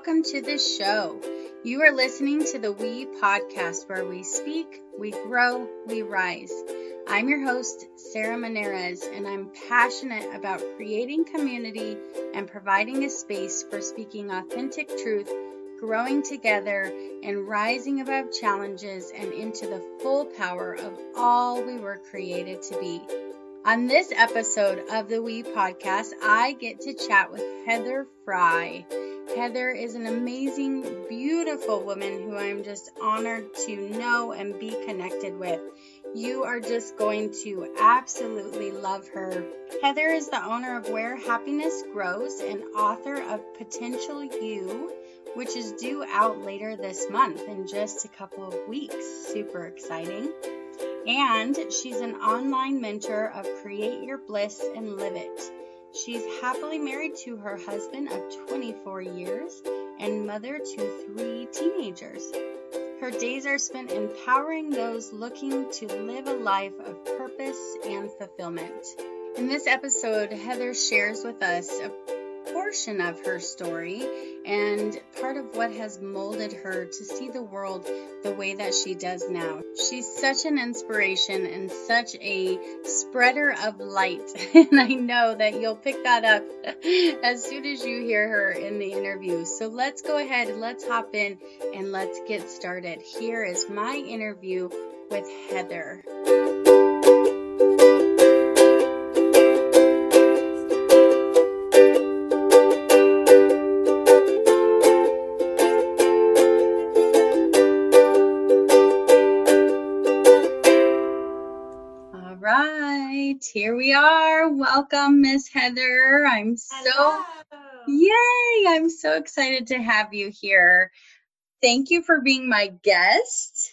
welcome to the show. You are listening to the We podcast where we speak, we grow, we rise. I'm your host, Sarah Maneres, and I'm passionate about creating community and providing a space for speaking authentic truth, growing together, and rising above challenges and into the full power of all we were created to be. On this episode of the We podcast, I get to chat with Heather Fry. Heather is an amazing, beautiful woman who I'm just honored to know and be connected with. You are just going to absolutely love her. Heather is the owner of Where Happiness Grows and author of Potential U, which is due out later this month in just a couple of weeks. Super exciting. And she's an online mentor of Create Your Bliss and Live It. She's happily married to her husband of 24 years and mother to three teenagers. Her days are spent empowering those looking to live a life of purpose and fulfillment. In this episode, Heather shares with us a portion of her story and part of what has molded her to see the world the way that she does now. She's such an inspiration and such a spreader of light. And I know that you'll pick that up as soon as you hear her in the interview. So let's go ahead let's hop in and let's get started. Here is my interview with Heather. Here we are. Welcome, Miss Heather. I'm so Hello. yay! I'm so excited to have you here. Thank you for being my guest.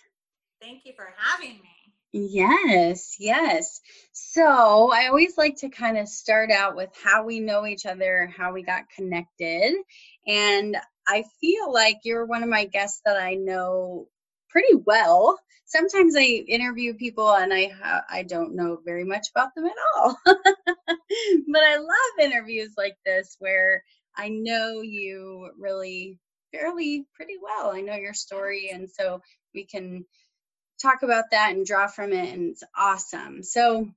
Thank you for having me. Yes, yes. So I always like to kind of start out with how we know each other, how we got connected. And I feel like you're one of my guests that I know pretty well. Sometimes I interview people and I ha- I don't know very much about them at all. but I love interviews like this where I know you really fairly pretty well. I know your story and so we can talk about that and draw from it and it's awesome. So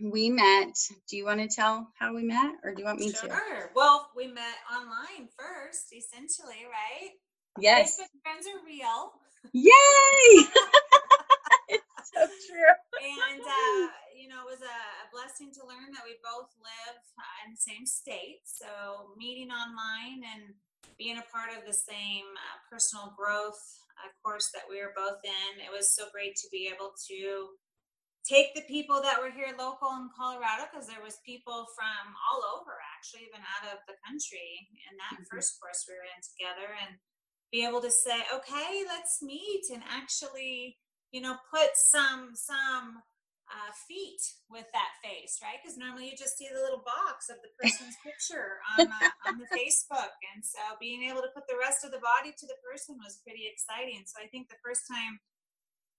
we met. Do you want to tell how we met or do you want me sure. to? Well, we met online first, essentially, right? Yes. Facebook friends are real. Yay! it's so true. And, uh, you know, it was a, a, blessing to learn that we both live uh, in the same state. So meeting online and being a part of the same uh, personal growth uh, course that we were both in, it was so great to be able to take the people that were here local in Colorado because there was people from all over actually even out of the country in that mm-hmm. first course we were in together and be able to say, okay, let's meet and actually, you know, put some some uh, feet with that face, right? Because normally you just see the little box of the person's picture on the, on the Facebook, and so being able to put the rest of the body to the person was pretty exciting. So I think the first time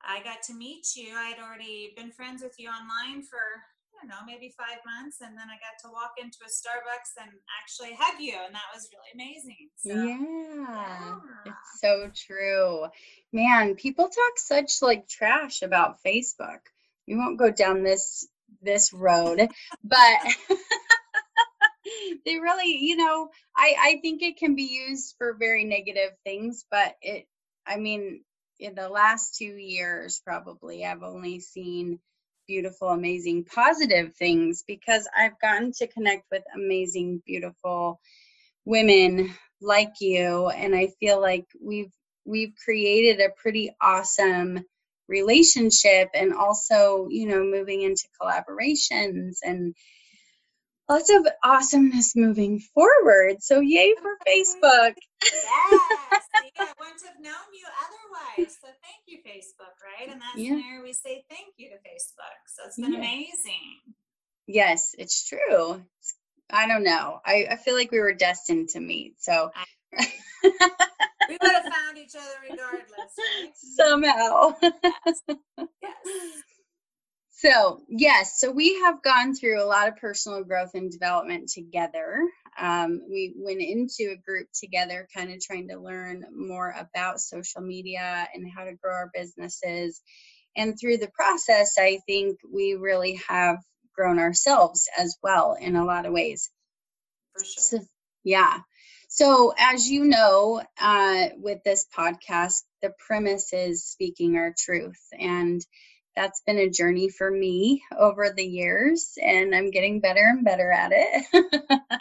I got to meet you, I had already been friends with you online for don't know, maybe five months. And then I got to walk into a Starbucks and actually hug you. And that was really amazing. So, yeah, yeah, it's so true. Man, people talk such like trash about Facebook. We won't go down this this road, but they really, you know, I I think it can be used for very negative things, but it I mean, in the last 2 years probably I've only seen beautiful, amazing, positive things because I've gotten to connect with amazing, beautiful women like you. And I feel like we've we've created a pretty awesome relationship and also, you know, moving into collaborations and lots of awesomeness moving forward. So yay for Facebook. yes. I wouldn't have known you otherwise. So thank you, Facebook, right? And that's yeah. where we say thank you to Facebook. So it's been yeah. amazing. Yes, it's true. I don't know. I, I feel like we were destined to meet. So we would have found each other regardless, right? Somehow. Yes. yes. So, yes, so we have gone through a lot of personal growth and development together. um, we went into a group together, kind of trying to learn more about social media and how to grow our businesses. And through the process, I think we really have grown ourselves as well in a lot of ways. For sure. So, yeah. So, as you know, uh, with this podcast, the premise is speaking our truth. And that's been a journey for me over the years, and I'm getting better and better at it.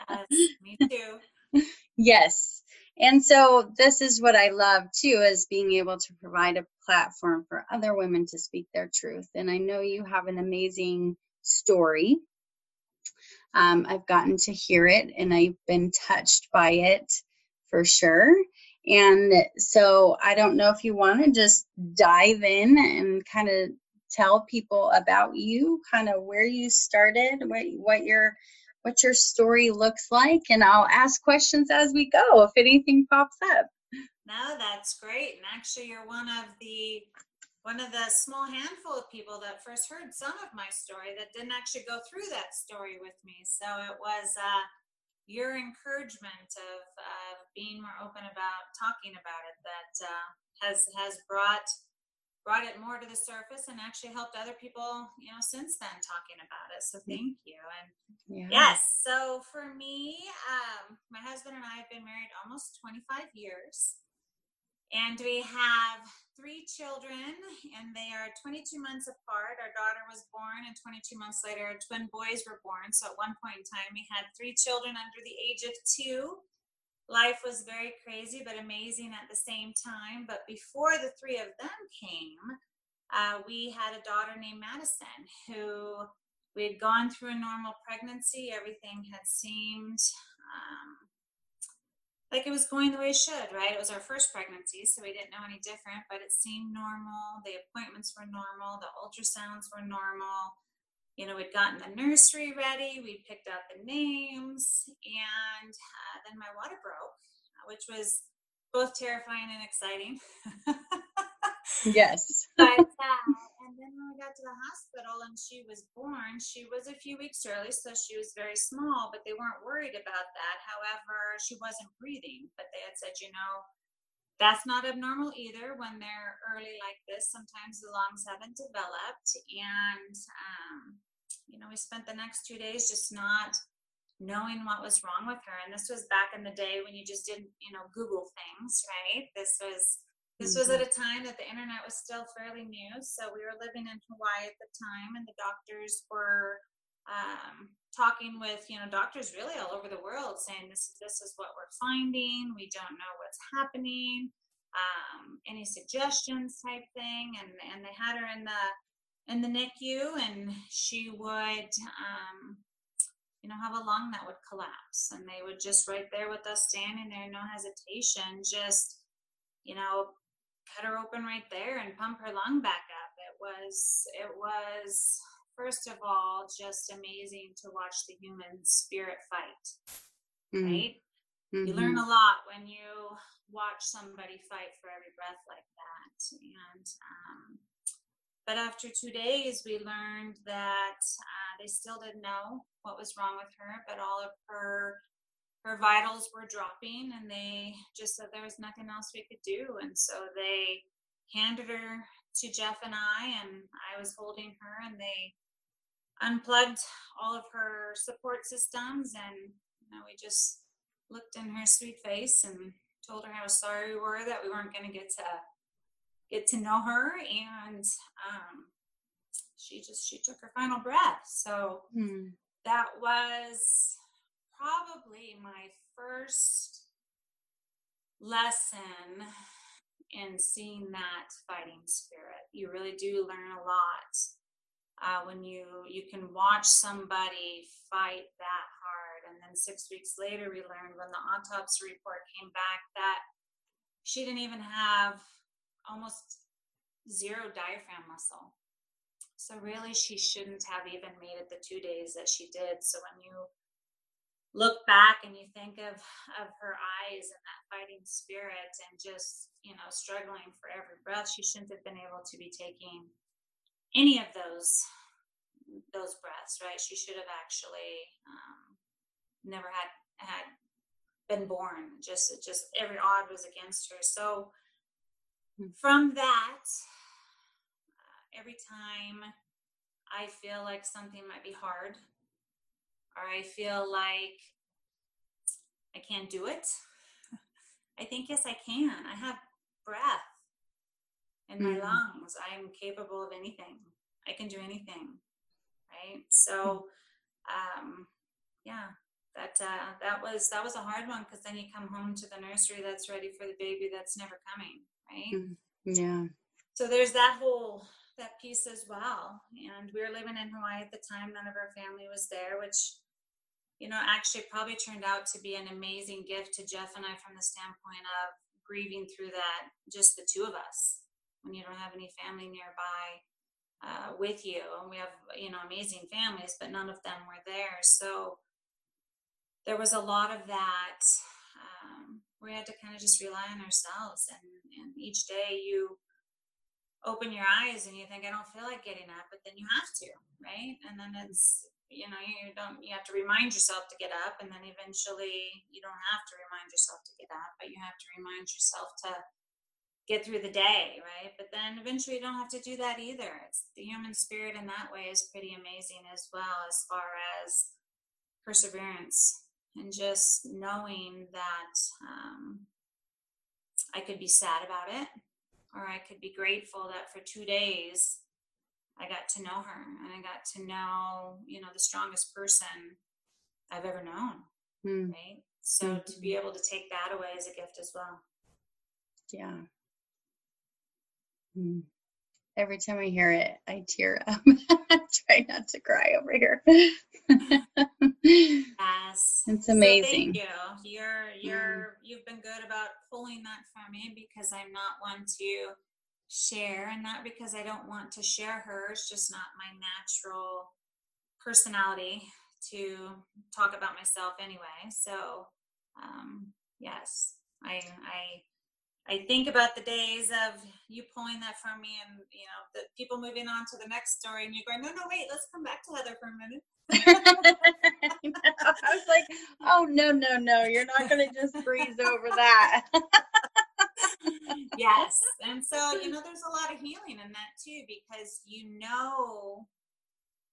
yes, me too. Yes. And so this is what I love too is being able to provide a platform for other women to speak their truth. And I know you have an amazing story. Um, I've gotten to hear it and I've been touched by it for sure. And so I don't know if you want to just dive in and kind of tell people about you, kind of where you started, what what your what your story looks like, and I'll ask questions as we go if anything pops up. No, that's great. And actually, you're one of the one of the small handful of people that first heard some of my story that didn't actually go through that story with me. So it was uh, your encouragement of, of being more open about talking about it that uh, has has brought brought it more to the surface and actually helped other people, you know, since then talking about it. So thank you. And yeah. yes, so for me, um, my husband and I have been married almost 25 years. And we have three children, and they are 22 months apart. Our daughter was born, and 22 months later, twin boys were born. So at one point in time, we had three children under the age of two life was very crazy but amazing at the same time. But before the three of them came, uh, we had a daughter named Madison who we had gone through a normal pregnancy. Everything had seemed um, like it was going the way it should, right? It was our first pregnancy, so we didn't know any different, but it seemed normal. The appointments were normal, the ultrasounds were normal you know, we'd gotten the nursery ready, we picked out the names, and uh, then my water broke, which was both terrifying and exciting. yes. but, uh, and then when we got to the hospital and she was born, she was a few weeks early, so she was very small, but they weren't worried about that. However, she wasn't breathing, but they had said, you know, that's not abnormal either when they're early like this. Sometimes the lungs haven't developed, and um, you know, we spent the next two days just not knowing what was wrong with her. And this was back in the day when you just didn't, you know, Google things, right? This was this mm-hmm. was at a time that the internet was still fairly new. So we were living in Hawaii at the time, and the doctors were um, talking with you know doctors really all over the world, saying this this is what we're finding. We don't know what's happening. Um, any suggestions type thing, and and they had her in the in the NICU, and she would, um, you know, have a lung that would collapse, and they would just right there with us standing there, no hesitation, just, you know, cut her open right there and pump her lung back up. It was, it was, first of all, just amazing to watch the human spirit fight, mm-hmm. right? Mm-hmm. You learn a lot when you watch somebody fight for every breath like that, and um, but after two days, we learned that uh, they still didn't know what was wrong with her, but all of her her vitals were dropping, and they just said there was nothing else we could do, and so they handed her to Jeff and I, and I was holding her, and they unplugged all of her support systems, and you know, we just looked in her sweet face and told her how sorry we were that we weren't going to get to get to know her and um, she just she took her final breath so mm. that was probably my first lesson in seeing that fighting spirit you really do learn a lot uh, when you you can watch somebody fight that hard and then six weeks later we learned when the autopsy report came back that she didn't even have almost zero diaphragm muscle. So really she shouldn't have even made it the two days that she did. So when you look back and you think of of her eyes and that fighting spirit and just you know struggling for every breath she shouldn't have been able to be taking any of those those breaths right she should have actually um, never had had been born. Just just every odd was against her. So. From that, uh, every time I feel like something might be hard, or I feel like I can't do it, I think yes, I can. I have breath in my mm-hmm. lungs. I'm capable of anything. I can do anything. Right. So, um, yeah, that uh, that was that was a hard one because then you come home to the nursery that's ready for the baby that's never coming. Right. Mm-hmm. Yeah. So there's that whole that piece as well. And we were living in Hawaii at the time. None of our family was there, which you know actually probably turned out to be an amazing gift to Jeff and I from the standpoint of grieving through that just the two of us when you don't have any family nearby uh, with you. And we have, you know, amazing families, but none of them were there. So there was a lot of that. We had to kind of just rely on ourselves. And, and each day you open your eyes and you think, I don't feel like getting up, but then you have to, right? And then mm-hmm. it's, you know, you don't, you have to remind yourself to get up. And then eventually you don't have to remind yourself to get up, but you have to remind yourself to get through the day, right? But then eventually you don't have to do that either. It's the human spirit in that way is pretty amazing as well, as far as perseverance and just knowing that um, I could be sad about it or I could be grateful that for two days I got to know her and I got to know, you know, the strongest person I've ever known. Mm. Right. So mm-hmm. to be able to take that away is a gift as well. Yeah. Mm. Every time I hear it, I tear up. I try not to cry over here. yes, it's amazing. So thank you. You're you're you've been good about pulling that for me because I'm not one to share, and not because I don't want to share her. It's just not my natural personality to talk about myself anyway. So, um, yes, I I I think about the days of you pulling that from me and, you know, the people moving on to the next story and you're going, no, no, wait, let's come back to Heather for a minute. I was like, oh, no, no, no, you're not going to just breeze over that. yes. And so, you know, there's a lot of healing in that too, because you know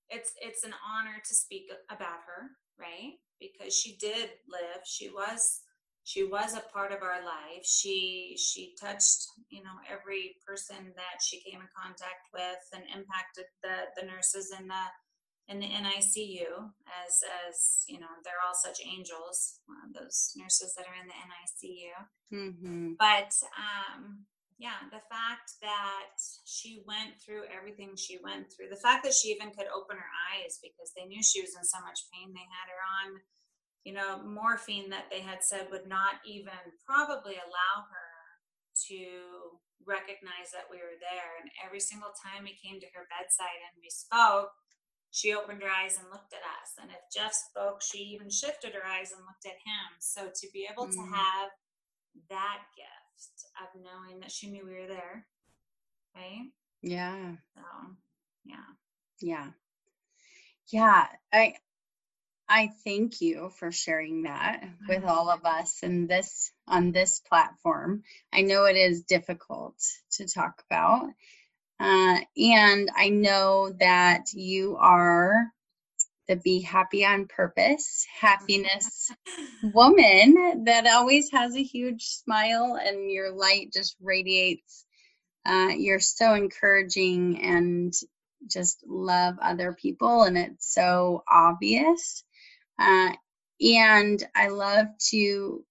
it's it's an honor to speak about her, right? Because she did live. She was she was a part of our life she she touched you know every person that she came in contact with and impacted the the nurses in the in the NICU as as you know they're all such angels uh, those nurses that are in the NICU mm-hmm. but um yeah the fact that she went through everything she went through the fact that she even could open her eyes because they knew she was in so much pain they had her on you know, morphine that they had said would not even probably allow her to recognize that we were there. And every single time we came to her bedside and we spoke, she opened her eyes and looked at us. And if Jeff spoke, she even shifted her eyes and looked at him. So to be able mm. to have that gift of knowing that she knew we were there, right? Yeah. So, yeah. Yeah. Yeah. I I thank you for sharing that with all of us in this on this platform. I know it is difficult to talk about. Uh, and I know that you are the Be Happy on Purpose happiness woman that always has a huge smile and your light just radiates. Uh, you're so encouraging and just love other people, and it's so obvious. Uh, and I love to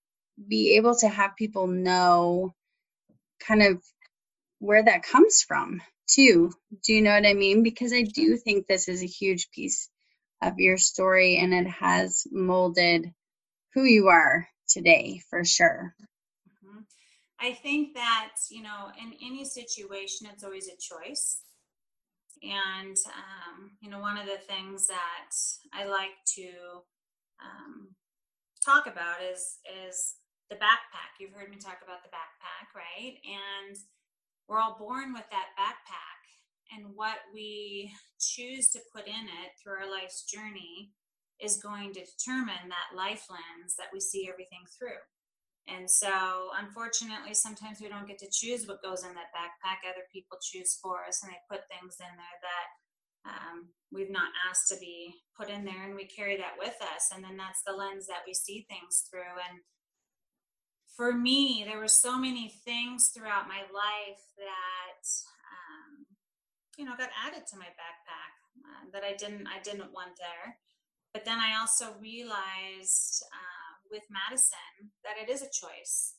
be able to have people know kind of where that comes from too. Do you know what I mean? Because I do think this is a huge piece of your story and it has molded who you are today for sure. Mm-hmm. I think that, you know, in any situation, it's always a choice. And, um, you know, one of the things that I like to um, talk about is is the backpack. You've heard me talk about the backpack, right? And we're all born with that backpack, and what we choose to put in it through our life's journey is going to determine that life lens that we see everything through. And so, unfortunately, sometimes we don't get to choose what goes in that backpack. Other people choose for us, and they put things in there that um, we've not asked to be put in there, and we carry that with us. And then that's the lens that we see things through. And for me, there were so many things throughout my life that um, you know got added to my backpack uh, that I didn't I didn't want there. But then I also realized uh, with Madison that it is a choice,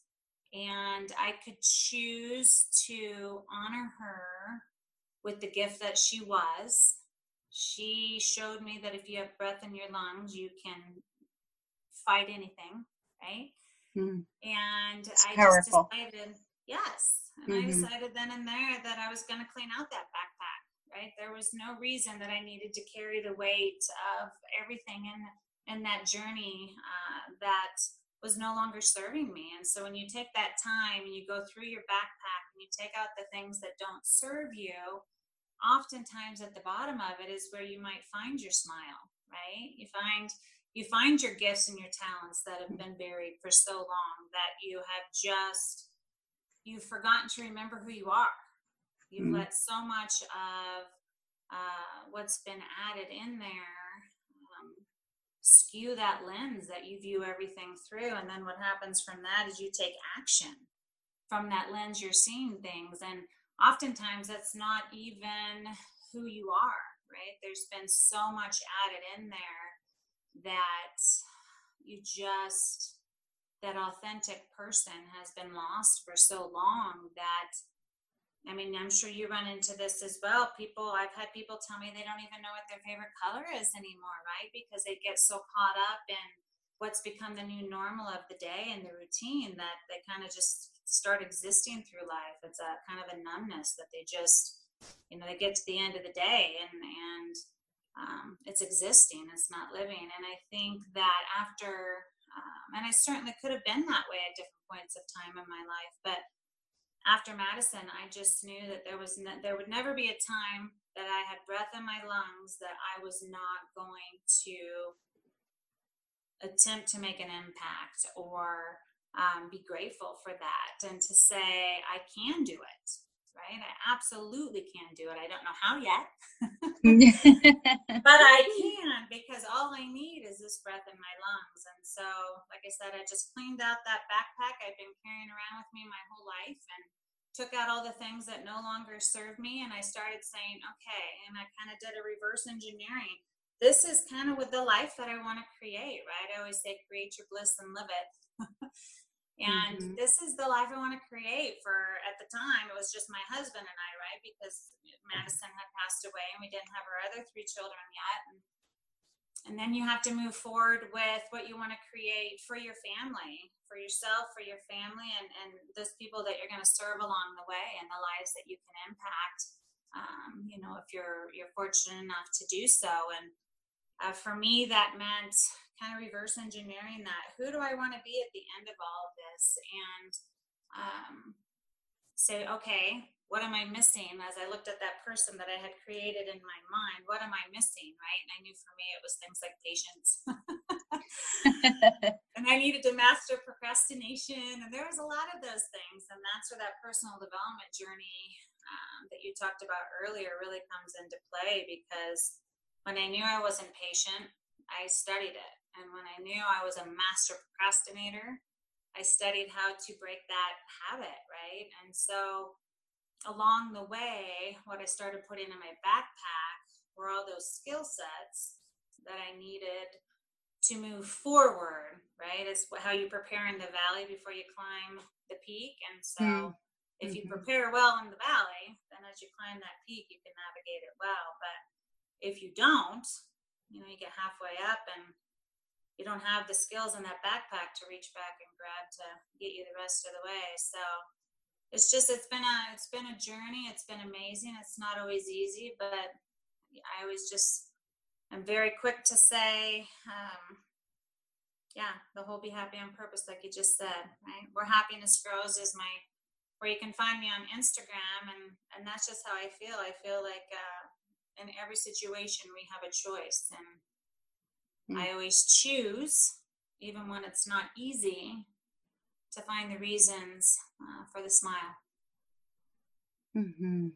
and I could choose to honor her with the gift that she was. She showed me that if you have breath in your lungs, you can fight anything, right? Mm. And it's I powerful. just decided, yes. And mm-hmm. I decided then and there that I was going to clean out that backpack, right? There was no reason that I needed to carry the weight of everything in, in that journey uh, that was no longer serving me. And so when you take that time and you go through your backpack and you take out the things that don't serve you, oftentimes at the bottom of it is where you might find your smile, right? You find you find your gifts and your talents that have been buried for so long that you have just you've forgotten to remember who you are. You've mm-hmm. let so much of uh, what's been added in there um, skew that lens that you view everything through. And then what happens from that is you take action from that lens. You're seeing things, and oftentimes that's not even who you are, right? There's been so much added in there that you just that authentic person has been lost for so long that I mean, I'm sure you run into this as well. People, I've had people tell me they don't even know what their favorite color is anymore, right? Because they get so caught up in what's become the new normal of the day and the routine that they kind of just start existing through life. It's a kind of a numbness that they just, you know, they get to the end of the day and, and um, it's existing, it's not living. And I think that after, um, and I certainly could have been that way at different points of time in my life, but after Madison, I just knew that there was there would never be a time that I had breath in my lungs that I was not going to attempt to make an impact or um, be grateful for that and to say I can do it right? I absolutely can do it. I don't know how yet, but I can because all I need is this breath in my lungs. And so, like I said, I just cleaned out that backpack I've been carrying around with me my whole life and took out all the things that no longer serve me. And I started saying, okay, and I kind of did a reverse engineering. This is kind of with the life that I want to create, right? I always say, create your bliss and live it. And mm-hmm. this is the life I want to create for, at the time, it was just my husband and I, right? Because Madison had passed away and we didn't have our other three children yet. And, and then you have to move forward with what you want to create for your family, for yourself, for your family, and, and those people that you're going to serve along the way and the lives that you can impact. Um, you know, if you're you're fortunate enough to do so. And uh, for me, that meant kind of reverse engineering that. Who do I want to be at the end of all of this? And um, say, okay, what am I missing? As I looked at that person that I had created in my mind, what am I missing? Right. And I knew for me it was things like patience. and I needed to master procrastination. And there was a lot of those things. And that's where that personal development journey um, that you talked about earlier really comes into play because when I knew I wasn't patient, I studied it. And when I knew I was a master procrastinator, I studied how to break that habit, right? And so along the way, what I started putting in my backpack were all those skill sets that I needed to move forward, right? It's how you prepare in the valley before you climb the peak. And so mm-hmm. if you mm-hmm. prepare well in the valley, then as you climb that peak, you can navigate it well. But if you don't, you know, you get halfway up and you don't have the skills in that backpack to reach back and grab to get you the rest of the way. So it's just it's been a it's been a journey. It's been amazing. It's not always easy, but I always just I'm very quick to say, um, yeah, the whole be happy on purpose, like you just said, right? Where happiness grows is my where you can find me on Instagram, and and that's just how I feel. I feel like uh, in every situation we have a choice, and mm. I always choose, even when it's not easy, to find the reasons uh, for the smile. Mm-hmm.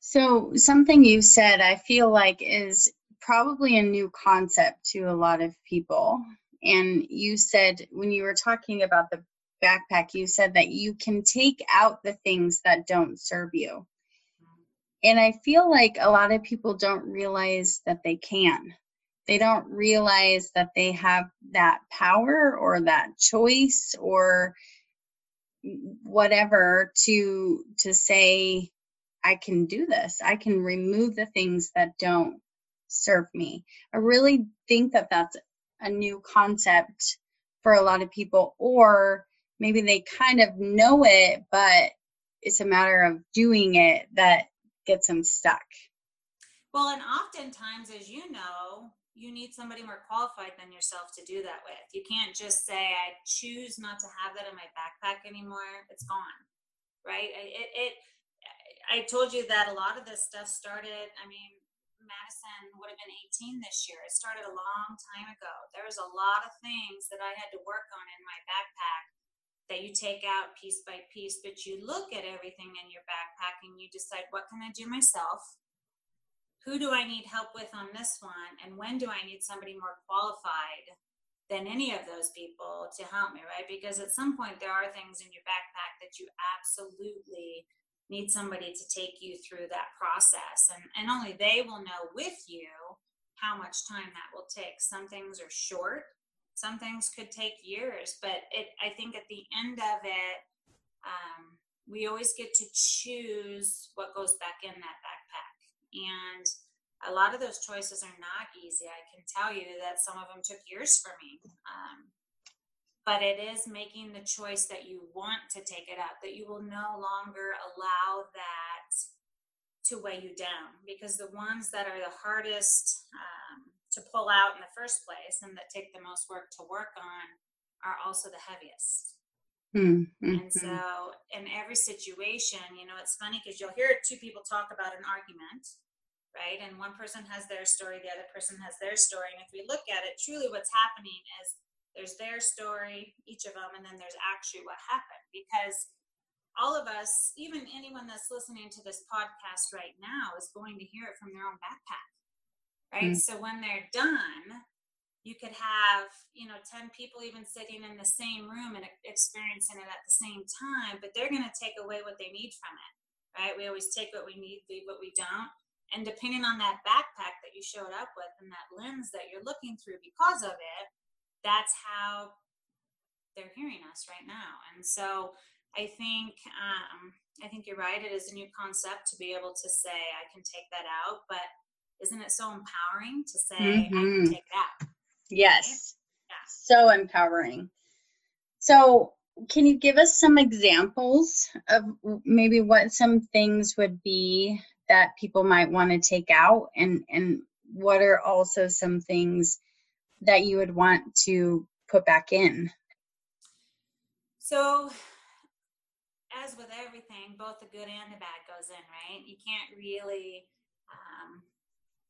So, something you said, I feel like, is probably a new concept to a lot of people. And you said, when you were talking about the backpack, you said that you can take out the things that don't serve you. And I feel like a lot of people don't realize that they can. They don't realize that they have that power or that choice or whatever to to say I can do this. I can remove the things that don't serve me. I really think that that's a new concept for a lot of people or maybe they kind of know it but it's a matter of doing it that gets them stuck. Well, and oftentimes as you know, you need somebody more qualified than yourself to do that with. You can't just say, I choose not to have that in my backpack anymore. It's gone. Right. It, it, I told you that a lot of this stuff started, I mean, Madison would have been 18 this year. It started a long time ago. There was a lot of things that I had to work on in my backpack that you take out piece by piece, but you look at everything in your backpack and you decide, what can I do myself? Who do I need help with on this one? And when do I need somebody more qualified than any of those people to help me, right? Because at some point, there are things in your backpack that you absolutely need somebody to take you through that process. And, and only they will know with you how much time that will take. Some things are short, some things could take years, but it, I think at the end of it, um, we always get to choose what goes back in that backpack and a lot of those choices are not easy. I can tell you that some of them took years for me. Um, but it is making the choice that you want to take it out, that you will no longer allow that to weigh you down. Because the ones that are the hardest um, to pull out in the first place and that take the most work to work on are also the heaviest. Mm-hmm. And so, in every situation, you know, it's funny because you'll hear two people talk about an argument, right? And one person has their story, the other person has their story. And if we look at it, truly what's happening is there's their story, each of them, and then there's actually what happened. Because all of us, even anyone that's listening to this podcast right now, is going to hear it from their own backpack, right? Mm. So when they're done, you could have, you know, 10 people even sitting in the same room and experiencing it at the same time, but they're going to take away what they need from it, right? We always take what we need, leave what we don't and depending on that backpack that you showed up with and that lens that you're looking through because of it, that's how they're hearing us right now. And so I think um, I think you're right. It is a new concept to be able to say I can take that out, but isn't it so empowering to say mm-hmm. I can mm-hmm. take out? Yes. Yeah. So empowering. So can you give us some examples of maybe what some things would be that people might want to take out and and what are also some things that you would want to put back in so as with everything both the good and the bad goes in right you can't really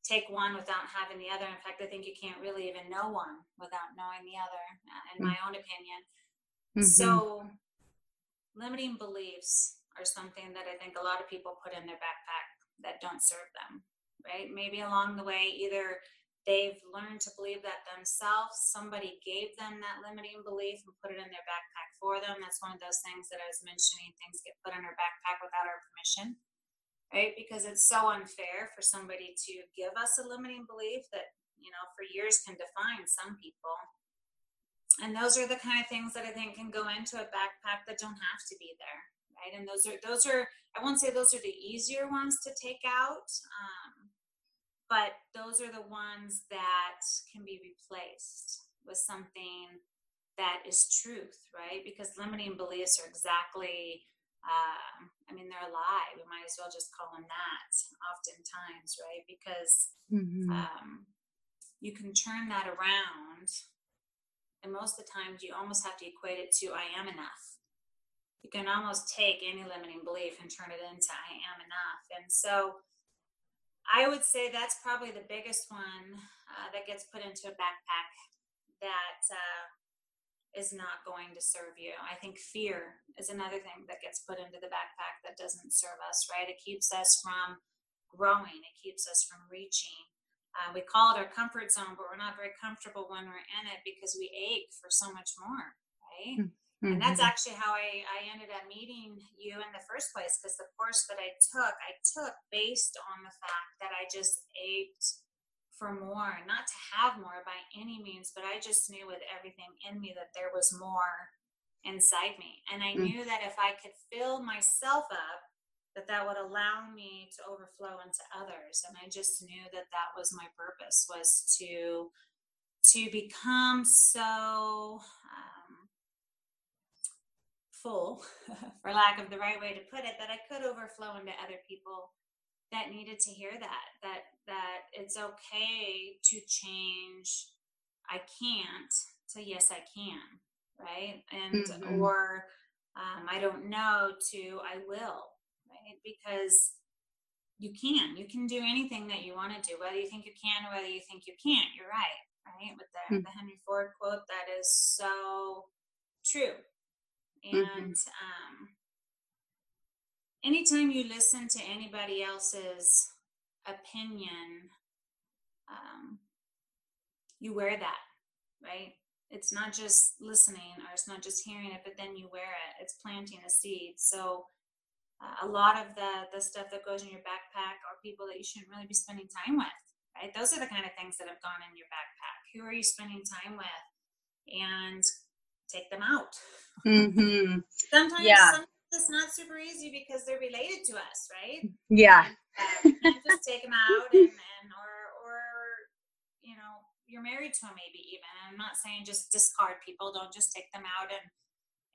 take one without having the other in fact i think you can't really even know one without knowing the other uh, in mm-hmm. my own opinion mm-hmm. so limiting beliefs are something that i think a lot of people put in their backpack that don't serve them, right? Maybe along the way, either they've learned to believe that themselves, somebody gave them that limiting belief and put it in their backpack for them. That's one of those things that I was mentioning things get put in our backpack without our permission, right? Because it's so unfair for somebody to give us a limiting belief that, you know, for years can define some people. And those are the kind of things that I think can go into a backpack that don't have to be there right? And those are those are I won't say those are the easier ones to take out, um, but those are the ones that can be replaced with something that is truth, right? Because limiting beliefs are exactly, uh, I mean, they're a lie. We might as well just call them that oftentimes, right? Because mm-hmm. um, you can turn that around. And most of the times, you almost have to equate it to I am enough you can almost take any limiting belief and turn it into I am enough. And so I would say that's probably the biggest one uh, that gets put into a backpack that uh, is not going to serve you. I think fear is another thing that gets put into the backpack that doesn't serve us, right? It keeps us from growing, it keeps us from reaching. Uh, we call it our comfort zone, but we're not very comfortable when we're in it because we ache for so much more, right? Mm-hmm. And that's mm-hmm. actually how I, I ended up meeting you in the first place because the course that I took, I took based on the fact that I just ached for more, not to have more by any means, but I just knew with everything in me that there was more inside me. And I mm. knew that if I could fill myself up, that that would allow me to overflow into others. And I just knew that that was my purpose was to to become so um, full, for lack of the right way to put it, that I could overflow into other people that needed to hear that that that it's okay to change i can't to yes i can right and mm-hmm. or um, i don't know to i will right because you can you can do anything that you want to do whether you think you can or whether you think you can't you're right right with the, mm-hmm. the henry ford quote that is so true Mm-hmm. And mm-hmm. um, anytime you listen to anybody else's opinion, um, you wear that, right? It's not just listening or it's not just hearing it, but then you wear it. It's planting a seed. So uh, a lot of the the stuff that goes in your backpack are people that you shouldn't really be spending time with, right? Those are the kind of things that have gone in your backpack. Who are you spending time with? And take them out. Mm-hmm. sometimes, yeah. sometimes it's not super easy because they're related to us, right? Yeah. And, uh, just take them out and, and or or you know you're married to them maybe even. I'm not saying just discard people. Don't just take them out and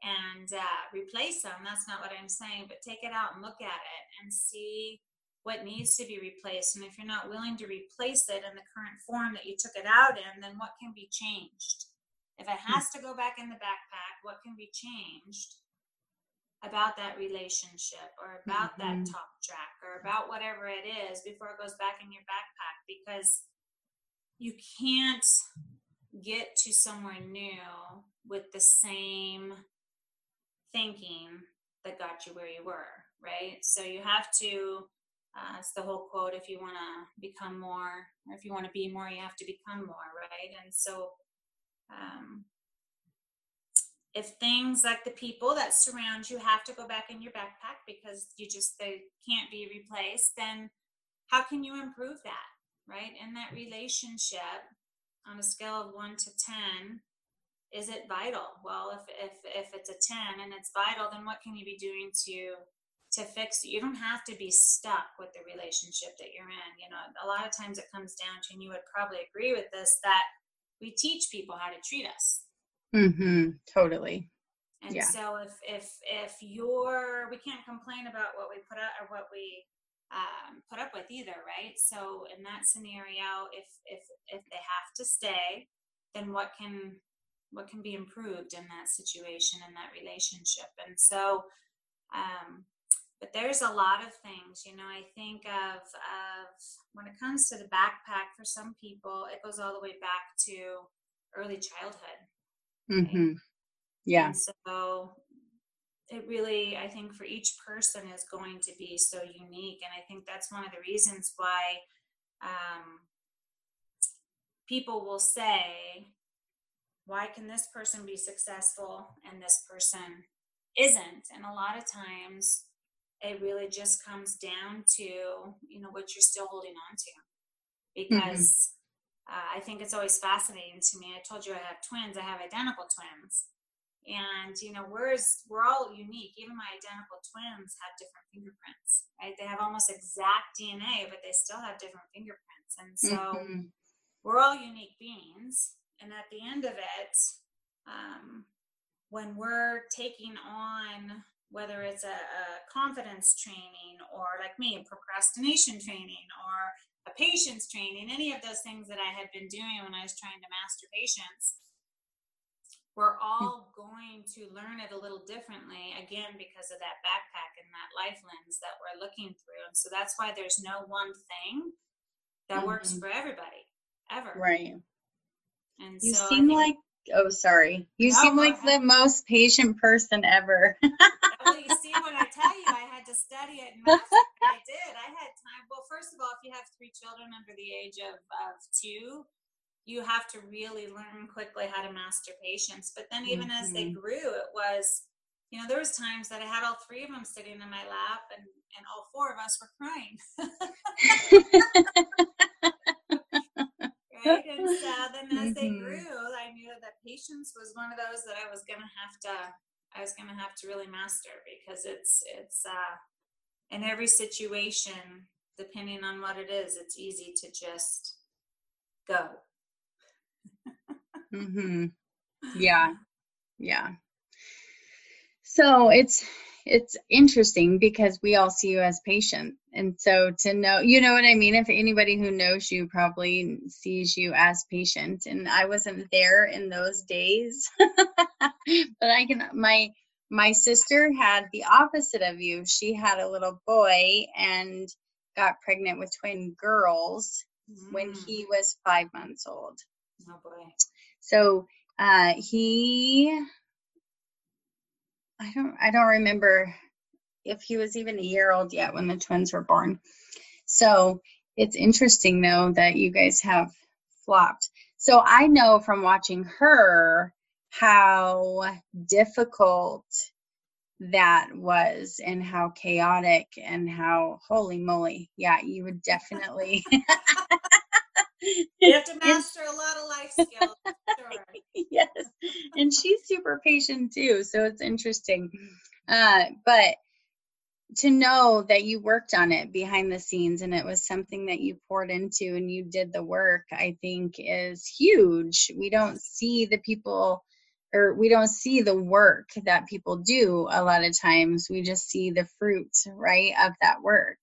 and uh, replace them. That's not what I'm saying. But take it out and look at it and see what needs to be replaced. And if you're not willing to replace it in the current form that you took it out in, then what can be changed? If it has to go back in the backpack, what can be changed about that relationship or about mm-hmm. that talk track or about whatever it is before it goes back in your backpack? Because you can't get to somewhere new with the same thinking that got you where you were, right? So you have to, uh, it's the whole quote if you want to become more, or if you want to be more, you have to become more, right? And so um, if things like the people that surround you have to go back in your backpack because you just they can't be replaced then how can you improve that right? In that relationship on a scale of 1 to 10 is it vital? Well if if if it's a 10 and it's vital then what can you be doing to to fix it? You don't have to be stuck with the relationship that you're in you know? A lot of times it comes down to and you would probably agree with this that we teach people how to treat us mm-hmm. Totally. And yeah. so if if if you're we can't complain about what we put out or what we um, put up with either right? So in that scenario if if if they have to stay then what can what can be improved in that situation in that relationship? And so um, but there's a lot of things you know i think of of when it comes to the backpack for some people it goes all the way back to early childhood mm-hmm. yeah and so it really i think for each person is going to be so unique and i think that's one of the reasons why um, people will say why can this person be successful and this person isn't and a lot of times it really just comes down to you know what you're still holding on to mm-hmm. because. Uh, i think it's always fascinating to me. I told you i have twins. I have identical twins. And you know we're we're all unique. Even my identical twins have different fingerprints right? They have almost exact dna but they still have different fingerprints. And so mm-hmm. we're all unique beings. And at the end of it um, when we're taking on whether it's a, a confidence training or like me, a procrastination training or a patience training, any of those things that I had been doing when I was trying to master patience, we're hmm. all going to learn it a little differently again because of that backpack and that life lens that we're looking through. And so that's why there's no one thing that mm-hmm. works for everybody ever. Right. And you so seem like oh sorry. You no, seem like the most patient person ever. well, you see when I tell you I had to study it and I did. I had time. Well, first of all, if you have three children under the age of, of two, you have to really learn quickly how to master patience. But then even mm-hmm. as they mm-hmm. grew, it was, you know, there was times that I had all three of them sitting in my lap and, and all four of us were crying. right? And so then as mm-hmm. they grew, I knew that patience was one of those that I was gonna have to I was gonna have to really master because it's it's uh in every situation, depending on what it is, it's easy to just go mm-hmm. Yeah. Yeah. So it's it's interesting because we all see you as patient. And so to know, you know what I mean? If anybody who knows you probably sees you as patient. And I wasn't there in those days. but I can my my sister had the opposite of you. She had a little boy and got pregnant with twin girls mm. when he was 5 months old. Oh boy. So uh, he, I don't, I don't remember if he was even a year old yet when the twins were born. So it's interesting though that you guys have flopped. So I know from watching her how difficult that was and how chaotic and how holy moly yeah you would definitely you have to master a lot of life skills. Sure. yes, and she's super patient too, so it's interesting. Uh, but to know that you worked on it behind the scenes and it was something that you poured into and you did the work, I think is huge. We don't see the people or we don't see the work that people do a lot of times. We just see the fruit, right, of that work.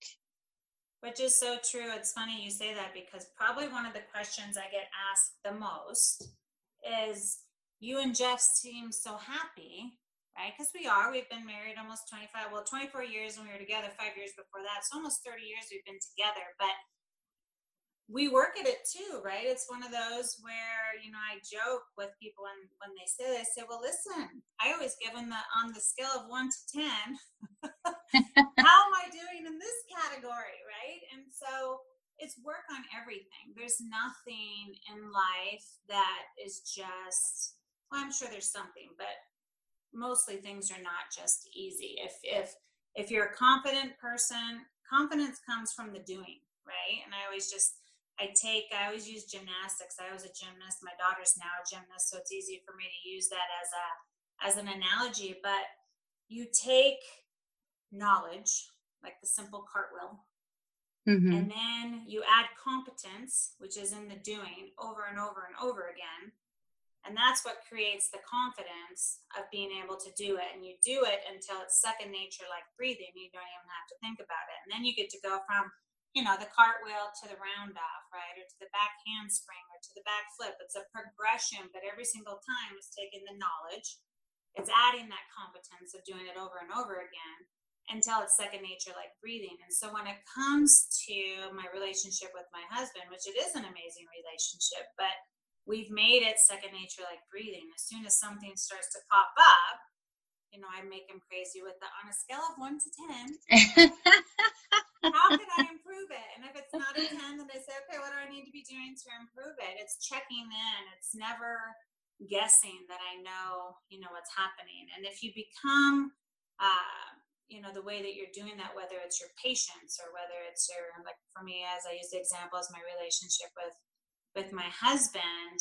Which is so true. It's funny you say that because probably one of the questions I get asked the most is you and Jeff seem so happy, right? Because we are. We've been married almost 25, well, 24 years, and we were together five years before that. So almost 30 years we've been together. But we work at it too, right? It's one of those where, you know, I joke with people when, when they say this, I say, well, listen, I always give them the, on the scale of one to 10, how am I doing in this category, right? And so it's work on everything. There's nothing in life that is just, well, I'm sure there's something, but mostly things are not just easy. If, if, if you're a confident person, confidence comes from the doing, right? And I always just, I take, I always use gymnastics. I was a gymnast. My daughter's now a gymnast, so it's easy for me to use that as a as an analogy. But you take knowledge, like the simple cartwheel, mm-hmm. and then you add competence, which is in the doing, over and over and over again. And that's what creates the confidence of being able to do it. And you do it until it's second nature, like breathing. You don't even have to think about it. And then you get to go from you know, the cartwheel to the round off, right? Or to the back handspring or to the back flip. It's a progression, but every single time it's taking the knowledge, it's adding that competence of doing it over and over again until it's second nature like breathing. And so when it comes to my relationship with my husband, which it is an amazing relationship, but we've made it second nature like breathing. As soon as something starts to pop up, you know, I make him crazy with the on a scale of one to ten. how can I improve it? And if it's not a 10, then I say, okay, what do I need to be doing to improve it? It's checking in. It's never guessing that I know, you know, what's happening. And if you become, uh, you know, the way that you're doing that, whether it's your patience or whether it's your, like for me, as I use the example as my relationship with, with my husband,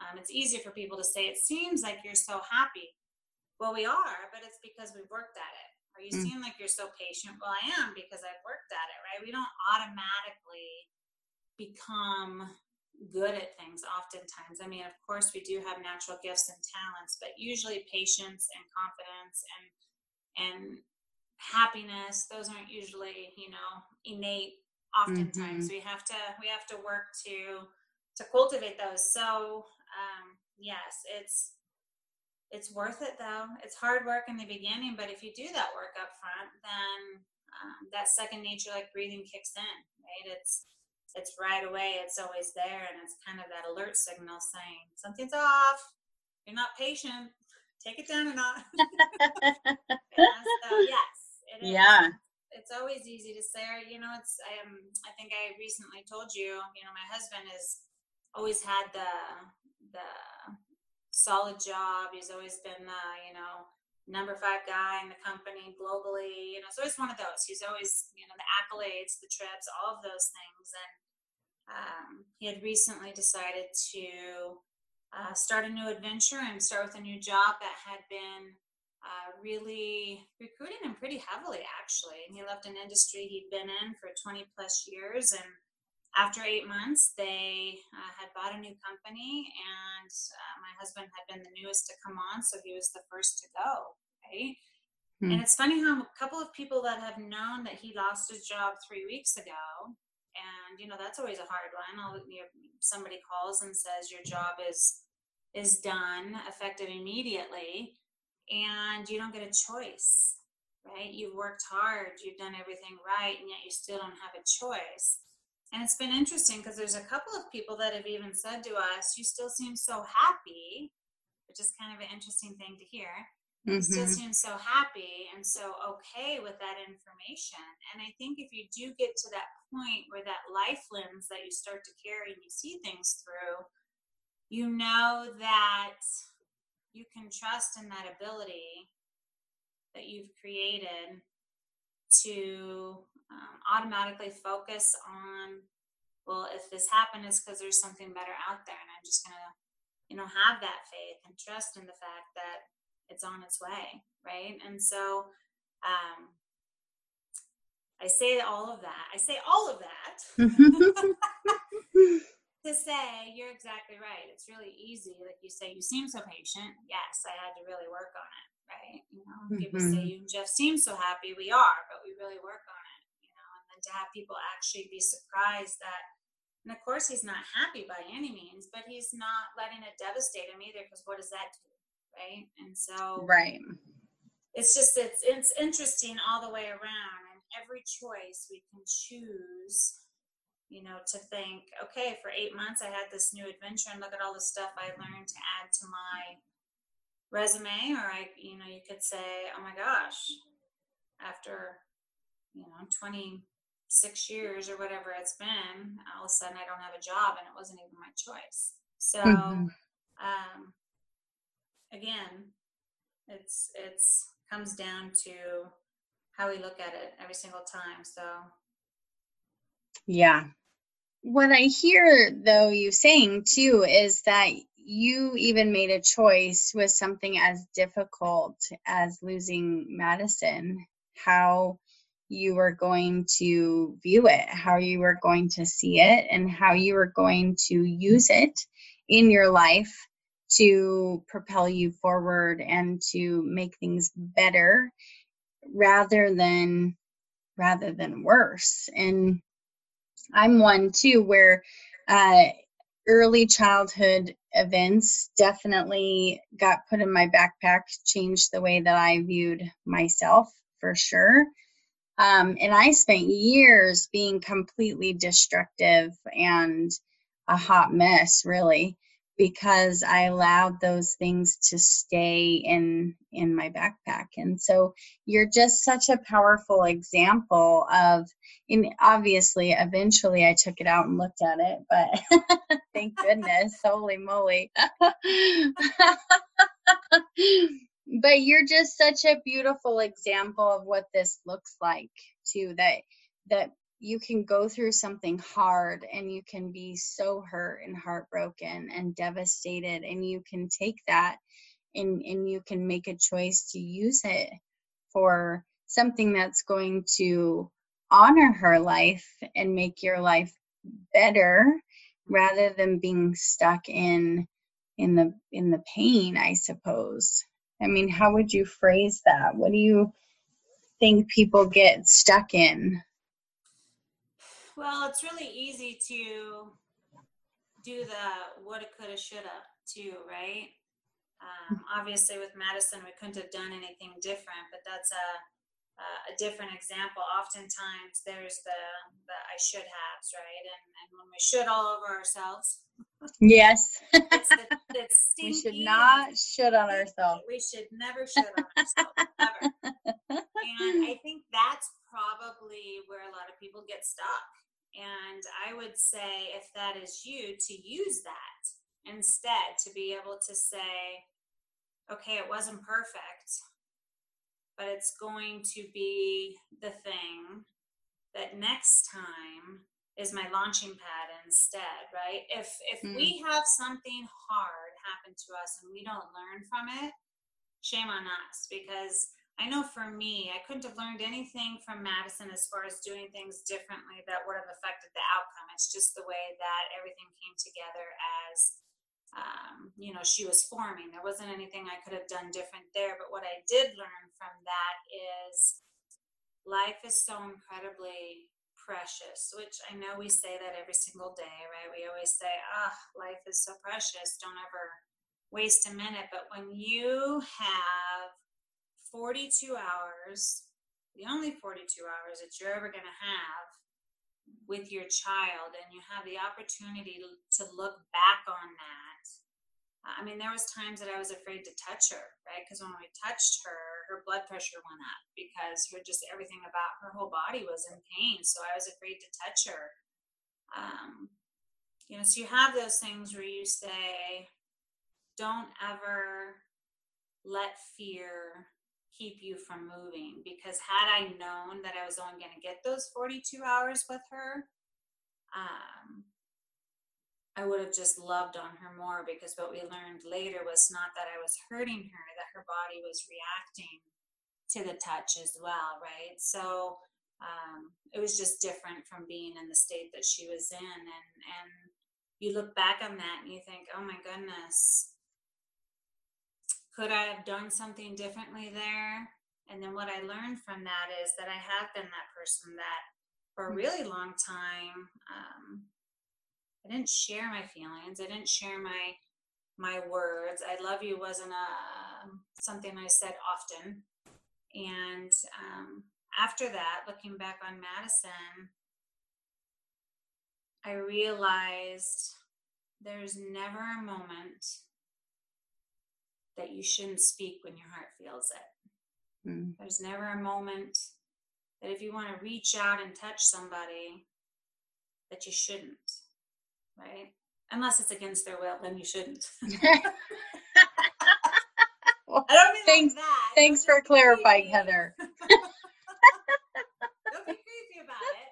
um, it's easy for people to say, it seems like you're so happy. Well, we are, but it's because we've worked at it or you mm. seem like you're so patient. Well, I am because I've worked at it, right? We don't automatically become good at things oftentimes. I mean, of course, we do have natural gifts and talents, but usually patience and confidence and and happiness, those aren't usually, you know, innate oftentimes. Mm-hmm. We have to we have to work to to cultivate those. So um yes, it's it's worth it though. It's hard work in the beginning, but if you do that work up front, then um, that second nature, like breathing, kicks in. Right? It's it's right away, it's always there, and it's kind of that alert signal saying something's off. You're not patient. Take it down a notch. yeah, so yes, it is. Yeah. It's always easy to say, you know, it's, I, um, I think I recently told you, you know, my husband has always had the, the solid job. He's always been, the you know, number five guy in the company globally. You know, so he's one of those. He's always, you know, the accolades, the trips, all of those things. And um, he had recently decided to uh, start a new adventure and start with a new job that had been uh, really recruiting him pretty heavily, actually. And he left an industry he'd been in for 20 plus years. And after eight months, they uh, had bought a new company, and uh, my husband had been the newest to come on, so he was the first to go, right? Hmm. And it's funny how a couple of people that have known that he lost his job three weeks ago, and you know that's always a hard one. I'll, you know, somebody calls and says your job is is done, effective immediately and you don't get a choice, right? You've worked hard, you've done everything right, and yet you still don't have a choice. And it's been interesting because there's a couple of people that have even said to us, You still seem so happy, which is kind of an interesting thing to hear. Mm-hmm. You still mm-hmm. seem so happy and so okay with that information. And I think if you do get to that point where that life lens that you start to carry and you see things through, you know that you can trust in that ability that you've created to um, automatically focus on well if this happened is because there's something better out there and i'm just gonna you know have that faith and trust in the fact that it's on its way right and so um, i say all of that i say all of that to say you're exactly right. It's really easy. Like you say, you seem so patient. Yes, I had to really work on it. Right. You know, mm-hmm. people say you and Jeff seem so happy. We are, but we really work on it. You know, and then to have people actually be surprised that, and of course, he's not happy by any means, but he's not letting it devastate him either. Because what does that do? Right. And so, right. It's just it's it's interesting all the way around, and every choice we can choose you know, to think, okay, for eight months I had this new adventure and look at all the stuff I learned to add to my resume. Or I, you know, you could say, oh my gosh, after, you know, 26 years or whatever it's been, all of a sudden I don't have a job and it wasn't even my choice. So, mm-hmm. um, again, it's, it's comes down to how we look at it every single time. So yeah. What I hear, though, you saying too is that you even made a choice with something as difficult as losing Madison, how you were going to view it, how you were going to see it, and how you were going to use it in your life to propel you forward and to make things better rather than rather than worse. And I'm one too where uh, early childhood events definitely got put in my backpack, changed the way that I viewed myself for sure. Um, and I spent years being completely destructive and a hot mess, really because I allowed those things to stay in in my backpack. And so you're just such a powerful example of in obviously eventually I took it out and looked at it, but thank goodness, holy moly. but you're just such a beautiful example of what this looks like too that that you can go through something hard and you can be so hurt and heartbroken and devastated and you can take that and and you can make a choice to use it for something that's going to honor her life and make your life better rather than being stuck in in the in the pain i suppose. I mean how would you phrase that? What do you think people get stuck in well, it's really easy to do the woulda, coulda, shoulda too, right? Um, obviously, with Madison, we couldn't have done anything different, but that's a a different example, oftentimes there's the the I should haves, right? And and when we should all over ourselves. Yes. it's the, it's we should not should on ourselves. We should never should on ourselves. Ever. and I think that's probably where a lot of people get stuck. And I would say, if that is you, to use that instead, to be able to say, okay, it wasn't perfect, but it's going to be the thing that next time is my launching pad instead right if if mm. we have something hard happen to us and we don't learn from it shame on us because i know for me i couldn't have learned anything from madison as far as doing things differently that would have affected the outcome it's just the way that everything came together as um, you know, she was forming. There wasn't anything I could have done different there. But what I did learn from that is life is so incredibly precious, which I know we say that every single day, right? We always say, ah, oh, life is so precious. Don't ever waste a minute. But when you have 42 hours, the only 42 hours that you're ever going to have with your child, and you have the opportunity to, look back on that I mean, there was times that I was afraid to touch her, right? Because when we touched her, her blood pressure went up because her just everything about her whole body was in pain. So I was afraid to touch her. Um, you know, so you have those things where you say, don't ever let fear keep you from moving because had I known that I was only going to get those 42 hours with her, um, I would have just loved on her more because what we learned later was not that I was hurting her, that her body was reacting to the touch as well, right? So um, it was just different from being in the state that she was in. And, and you look back on that and you think, oh my goodness, could I have done something differently there? And then what I learned from that is that I have been that person that for a mm. really long time, um, I didn't share my feelings. I didn't share my my words. I love you wasn't a something I said often. And um, after that, looking back on Madison, I realized there's never a moment that you shouldn't speak when your heart feels it. Mm. There's never a moment that if you want to reach out and touch somebody, that you shouldn't right? Unless it's against their will, then you shouldn't. well, I don't mean thanks, like that. Thanks for clarifying, Heather. don't be creepy about it.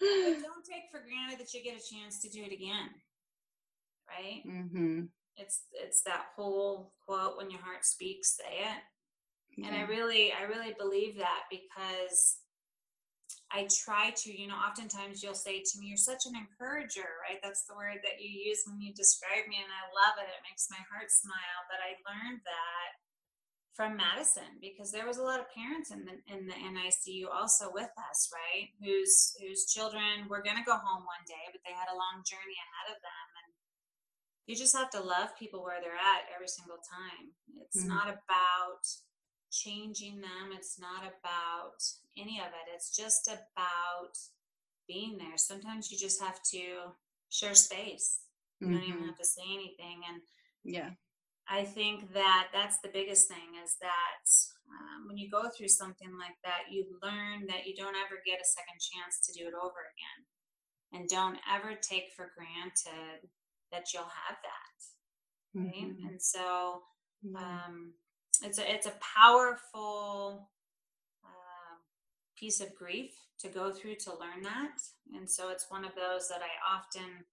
But don't take for granted that you get a chance to do it again. Right? Mm-hmm. It's it's that whole quote when your heart speaks, say it. Yeah. And I really, I really believe that because I try to, you know, oftentimes you'll say to me, You're such an encourager, right? That's the word that you use when you describe me, and I love it. It makes my heart smile. But I learned that from Madison because there was a lot of parents in the in the NICU also with us, right? Whose whose children were going to go home one day, but they had a long journey ahead of them, and you just have to love people where they're at every single time. It's mm-hmm. not about changing them. It's not about any of it. It's just about being there. Sometimes you just have to share space. You mm-hmm. don't even mm-hmm. have to say anything. And yeah, I think that that's the biggest thing is that um, when you go through something like that, you learn that you don't ever get a second chance to do it over again. And don't ever take for granted that you'll have that. Right. Mm-hmm. And so, um, it's a it's a powerful uh, piece of grief to go through to learn that and so it's one of those that i often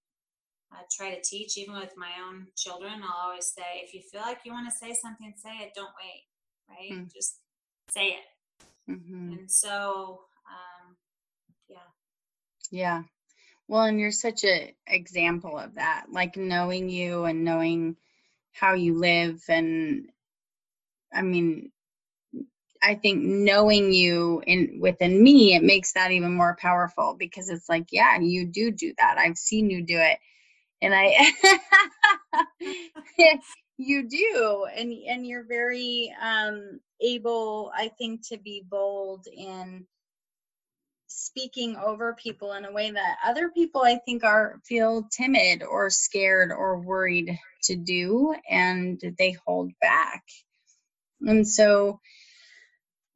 uh, try to teach even with my own children i'll always say if you feel like you want to say something say it don't wait right mm. just say it mm-hmm. and so um, yeah yeah well and you're such a example of that like knowing you and knowing how you live and I mean, I think knowing you in within me, it makes that even more powerful because it's like, yeah, you do do that. I've seen you do it, and I, you do and and you're very um able i think to be bold in speaking over people in a way that other people i think are feel timid or scared or worried to do and they hold back and so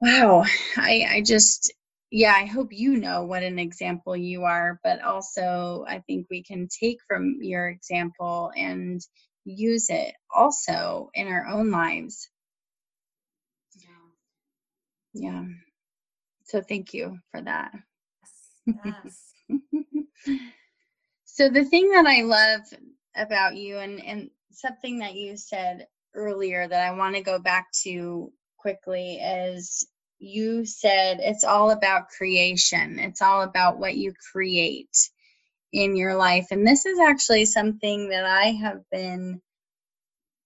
wow i i just yeah i hope you know what an example you are but also i think we can take from your example and use it also in our own lives. Yeah. Yeah. So thank you for that. Yes. so the thing that I love about you and and something that you said earlier that I want to go back to quickly is you said it's all about creation. It's all about what you create in your life. And this is actually something that I have been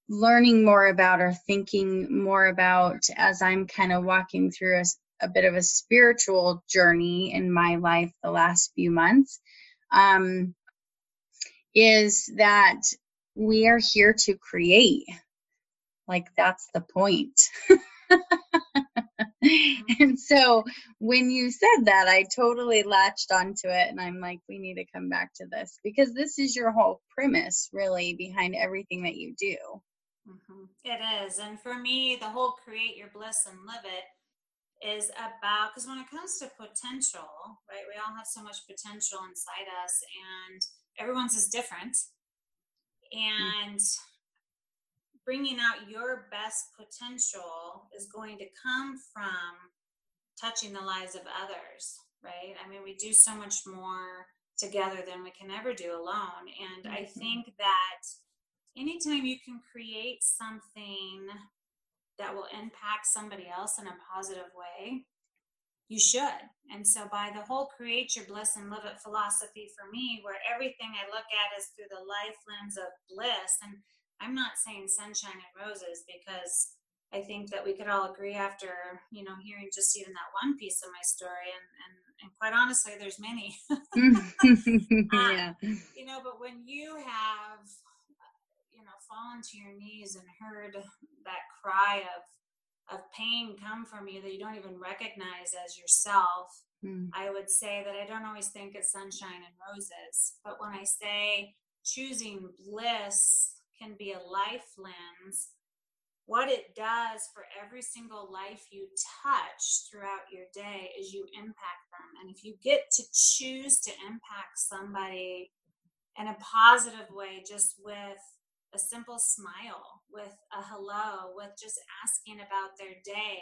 learning more about or thinking more about as I'm kind of walking through a bit of a spiritual journey in my life the last few months. Um, is that we are here to create. Like, that's the point. and so when you said that, I totally latched onto it. And I'm like, we need to come back to this because this is your whole premise, really, behind everything that you do. Mm-hmm. It is. And for me, the whole create your bliss and live it is about because when it comes to potential, right, we all have so much potential inside us, and everyone's is different. And mm-hmm bringing out your best potential is going to come from touching the lives of others, right? I mean, we do so much more together than we can ever do alone. And mm-hmm. I think that anytime you can create something that will impact somebody else in a positive way, you should. And so, by the whole create your bliss and live it philosophy for me, where everything I look at is through the life lens of bliss, and I'm not saying sunshine and roses because I think that we could all agree after, you know, hearing just even that one piece of my story, and and, and quite honestly, there's many. yeah. Um, you know, but when you have, fallen to your knees and heard that cry of of pain come from you that you don't even recognize as yourself, mm. I would say that I don't always think it's sunshine and roses, but when I say choosing bliss can be a life lens. What it does for every single life you touch throughout your day is you impact them. And if you get to choose to impact somebody in a positive way, just with a simple smile, with a hello, with just asking about their day,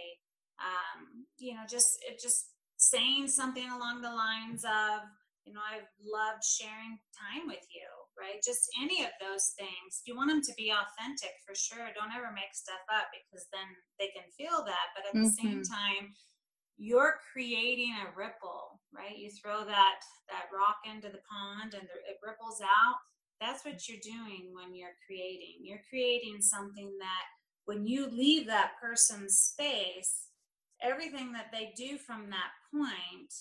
um, you know, just it just saying something along the lines of, you know, I've loved sharing time with you right? Just any of those things. You want them to be authentic for sure. Don't ever make stuff up because then they can feel that. But at mm-hmm. the same mm-hmm. time, you're creating a ripple, right? You throw that that rock into the pond and it ripples out. That's what you're doing when you're creating. You're creating something that when you leave that person's space, everything that they do from that point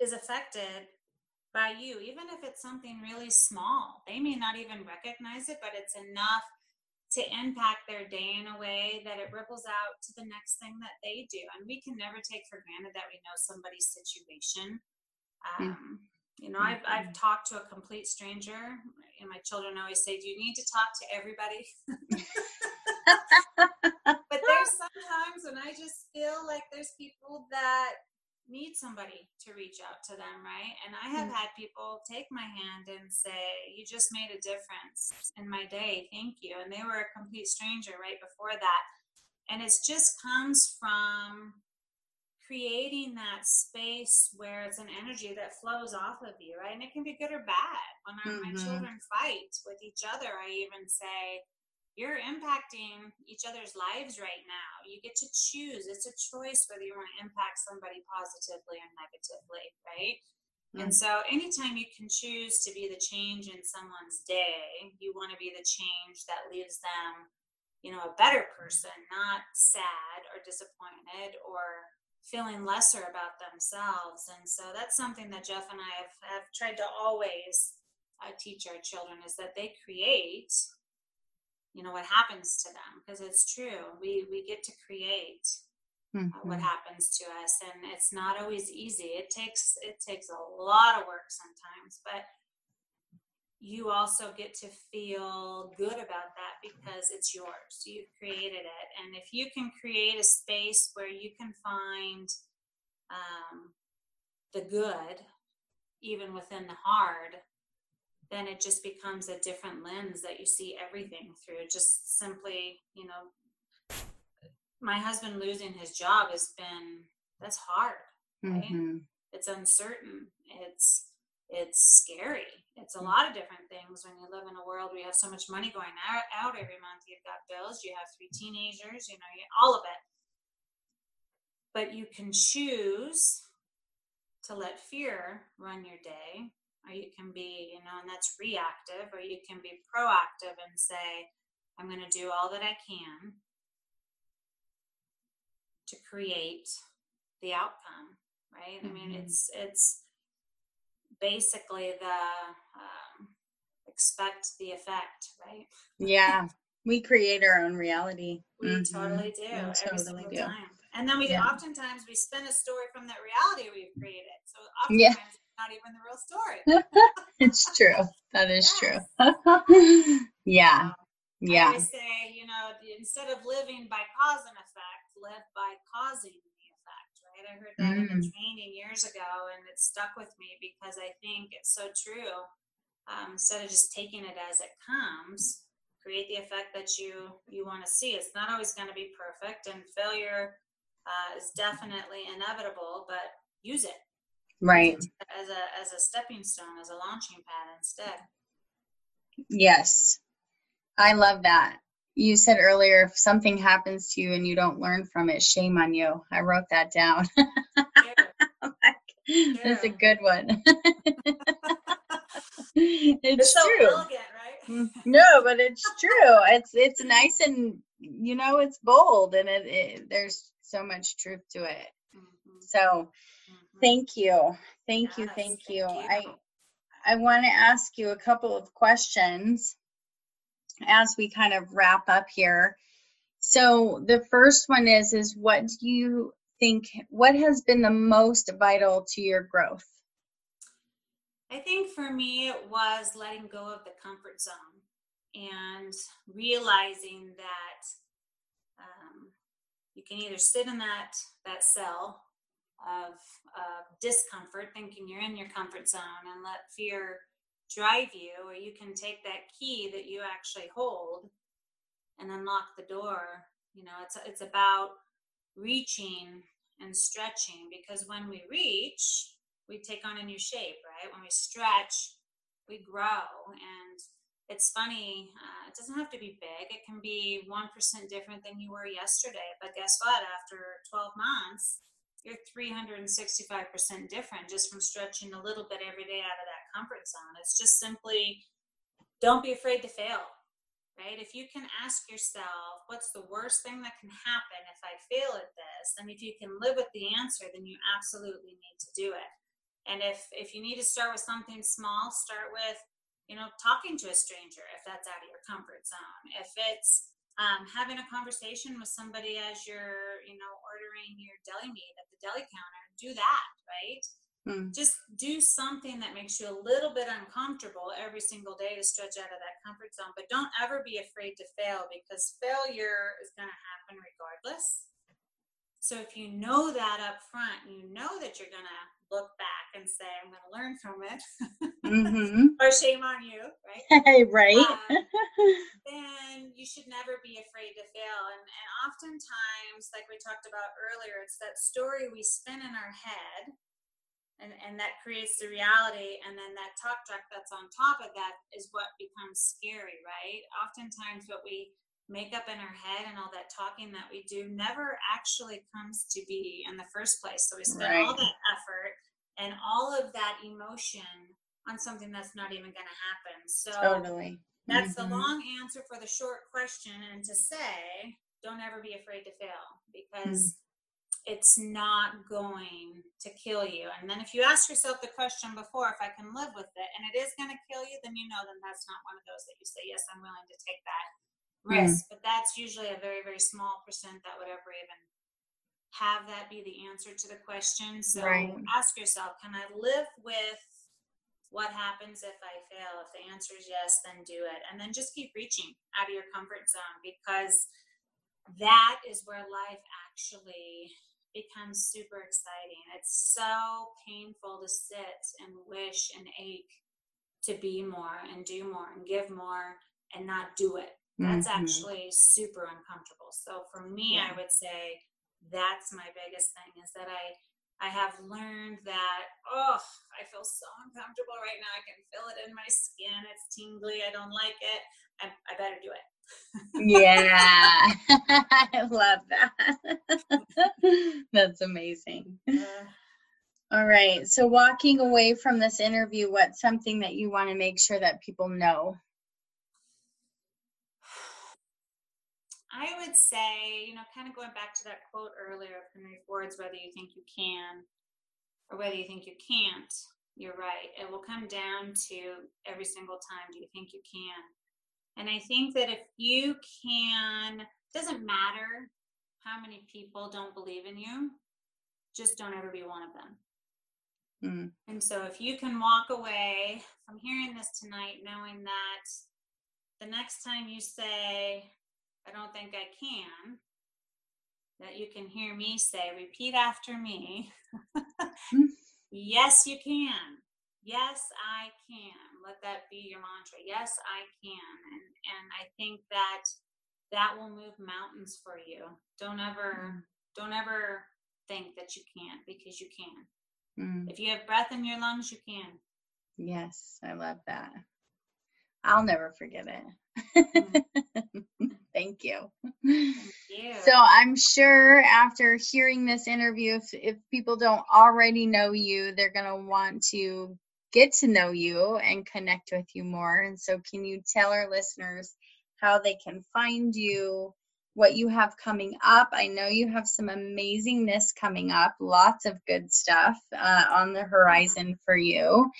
is affected by you, even if it's something really small. They may not even recognize it, but it's enough to impact their day in a way that it ripples out to the next thing that they do. And we can never take for granted that we know somebody's situation. Um, You know, I've, I've mm-hmm. talked to a complete stranger, and my children always say, Do you need to talk to everybody? but there's sometimes when I just feel like there's people that need somebody to reach out to them, right? And I have mm. had people take my hand and say, You just made a difference in my day. Thank you. And they were a complete stranger right before that. And it just comes from creating that space where it's an energy that flows off of you, right? And it can be good or bad. When mm-hmm. my children fight with each other, I even say, you're impacting each other's lives right now. You get to choose. It's a choice whether you want to impact somebody positively or negatively, right? Mm-hmm. And so, anytime you can choose to be the change in someone's day, you want to be the change that leaves them, you know, a better person, not sad or disappointed or feeling lesser about themselves. And so, that's something that Jeff and I have, have tried to always uh, teach our children is that they create you know what happens to them because it's true we we get to create mm-hmm. uh, what mm-hmm. happens to us and it's not always easy it takes it takes a lot of work sometimes but you also get to feel good about that because it's yours you've created it and if you can create a space where you can find um, the good even within the hard then it just becomes a different lens that you see everything through. Just simply, you know, my husband losing his job has been that's hard, right? Mm-hmm. It's uncertain. It's it's scary. It's a mm. lot of different things when you live in a world where you have so much money going out, out every month. You've got bills, you have three teenagers, you know, you, all of it. But you can choose to let fear run your day or you can be, you know, and that's reactive, or you can be proactive and say, I'm going to do all that I can to create the outcome, right? Mm-hmm. I mean, mm-hmm. it's it's basically the um, expect the effect, right? Yeah, we create our own reality. We mm-hmm. totally do. We every totally single do. Time. And then we yeah. oftentimes we spin a story from that reality we've created. So oftentimes yeah not even the real story. it's true. That is true. yeah. Yeah. I say, you know, instead of living by cause and effect, live by causing right? I heard that mm. in a training years ago and it stuck with me because I think it's so true. Um, instead of just taking it as it comes, create the effect that you you want to see. It's not always going to be perfect, and failure uh, is definitely inevitable, but use it right as a as a stepping stone as a launching pad instead yes i love that you said earlier if something happens to you and you don't learn from it shame on you i wrote that down that's a good one it's, it's so true elegant, right? Mm, no but it's true it's it's nice and you know it's bold and it, it there's so much truth to it mm-hmm. so Thank you. Thank yes, you. Thank, you. you. I I want to ask you a couple of questions as we kind of wrap up here. So the first one is is what do you think what has been the most vital to your growth? I think for me it was letting go of the comfort zone and realizing that um, you can either sit in that that cell of uh, discomfort, thinking you're in your comfort zone, and let fear drive you, or you can take that key that you actually hold and unlock the door. You know, it's it's about reaching and stretching because when we reach, we take on a new shape, right? When we stretch, we grow. And it's funny, uh, it doesn't have to be big. It can be 1% different than you were yesterday. But guess what? After 12 months, you're 365% different just from stretching a little bit every day out of comfort zone. It's just simply don't be afraid to fail, right? If you can ask yourself, what's the worst thing that can happen if I fail at this? And if you can live with the answer, then you absolutely need to do it. And if if you need to start with something small, start with, you know, talking to a stranger if that's out of your comfort zone. If it's um, having a conversation with somebody as you're, you know, ordering your deli meat at the deli counter, do that, right? Mm. Just do something that makes you a little bit uncomfortable every single day to stretch out of that comfort zone. But don't ever be afraid to fail because failure is going to happen regardless. So if you know that up front, you know that you're going to look back and say, I'm going to learn from it, mm-hmm. or shame on you, right? right. Um, then you should never be afraid to fail. And, and oftentimes, like we talked about earlier, it's that story we spin in our head. And, and that creates the reality and then that talk track that's on top of that is what becomes scary right oftentimes what we make up in our head and all that talking that we do never actually comes to be in the first place. So we spend right. all that effort and all of that emotion on something that's not even going to happen. So totally. That's mm-hmm. the long answer for the short question and to say don't ever be afraid to fail because mm-hmm. It's not going to kill you. And then if you ask yourself the question before if I can live with it and it is going to kill you then you know then that's not one of those that you say yes I'm willing to take that risk, mm. but that's usually a very, very small percent that would ever even have that be the answer to the question. So right. ask yourself, can I live with what happens if I fail? If the answer is yes, then do it. And then just keep reaching out of your comfort zone because that is where life actually becomes super exciting. It's so painful to sit and wish and ache to be more and do more and give more and not do it. That's mm-hmm. actually super uncomfortable. So for me, yeah. I would say that's my biggest thing is that I I have learned that oh I feel so uncomfortable right now. I can feel it in my skin. It's tingly. I don't like it. I, I better do it. Yeah, I love that. That's amazing. Uh, All right. So, walking away from this interview, what's something that you want to make sure that people know? I would say, you know, kind of going back to that quote earlier of Henry Ford's, whether you think you can or whether you think you can't, you're right. It will come down to every single time do you think you can? And I think that if you can, doesn't matter how many people don't believe in you, just don't ever be one of them. Mm. And so if you can walk away from hearing this tonight knowing that the next time you say, I don't think I can, that you can hear me say, repeat after me. mm. Yes, you can. Yes, I can let that be your mantra yes i can and and i think that that will move mountains for you don't ever mm. don't ever think that you can't because you can mm. if you have breath in your lungs you can yes i love that i'll never forget it mm. Thank you. Thank you. So I'm sure after hearing this interview, if, if people don't already know you, they're going to want to get to know you and connect with you more. And so, can you tell our listeners how they can find you, what you have coming up? I know you have some amazingness coming up, lots of good stuff uh, on the horizon for you.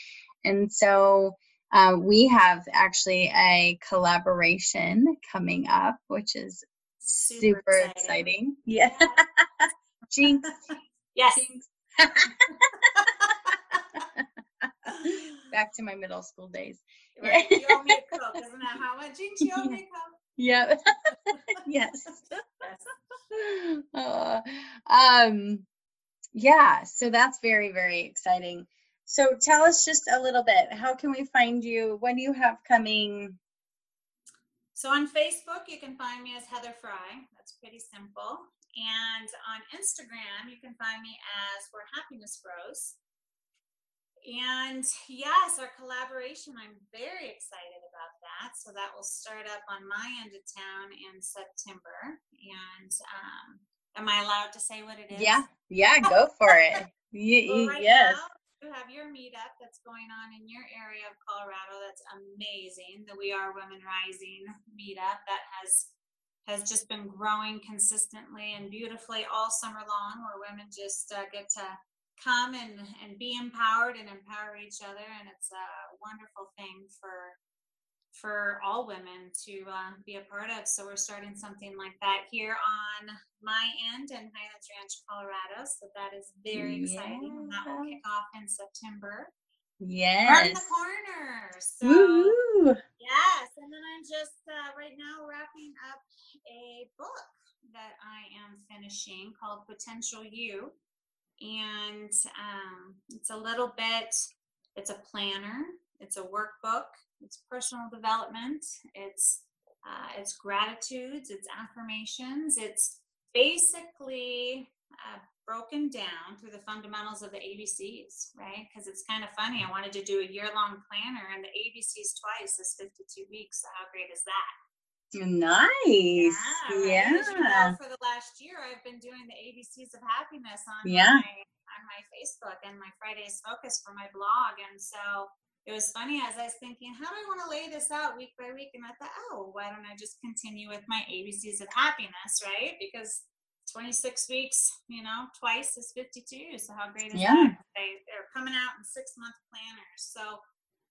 And so, uh, we have actually a collaboration coming up, which is super, super exciting. exciting. Yeah. Jinx. yes. Jinx. back to my middle school days. Right. You owe me a coke, isn't that how much you owe me a coke? Yeah. yes. yes. Uh, um, yeah. So that's very very exciting. So tell us just a little bit. How can we find you? What do you have coming? So on Facebook, you can find me as Heather Fry. That's pretty simple. And on Instagram, you can find me as Where Happiness Grows. And yes, our collaboration, I'm very excited about that. So that will start up on my end of town in September. And um, am I allowed to say what it is? Yeah, yeah, go for it. well, right yes. Now, you have your meetup that's going on in your area of Colorado. That's amazing. The We Are Women Rising meetup that has has just been growing consistently and beautifully all summer long, where women just uh, get to come and, and be empowered and empower each other. And it's a wonderful thing for for all women to uh, be a part of. So we're starting something like that here on my end in Highlands Ranch, Colorado. So that is very exciting. And that will kick off in September. Yes. Around the corner. So Woo-hoo. yes. And then I'm just uh, right now wrapping up a book that I am finishing called Potential U and um, it's a little bit it's a planner it's a workbook it's personal development it's uh, it's gratitudes it's affirmations it's basically uh, broken down through the fundamentals of the abcs right? Because it's kind of funny i wanted to do a year-long planner and the abcs twice is 52 weeks so how great is that Nice. Yeah. yeah. You know, for the last year, I've been doing the ABCs of happiness on yeah. my on my Facebook and my Fridays focus for my blog, and so it was funny as I was thinking, how do I want to lay this out week by week? And I thought, oh, why don't I just continue with my ABCs of happiness, right? Because 26 weeks, you know, twice is 52. So how great is yeah. that? They, they're coming out in six month planners. So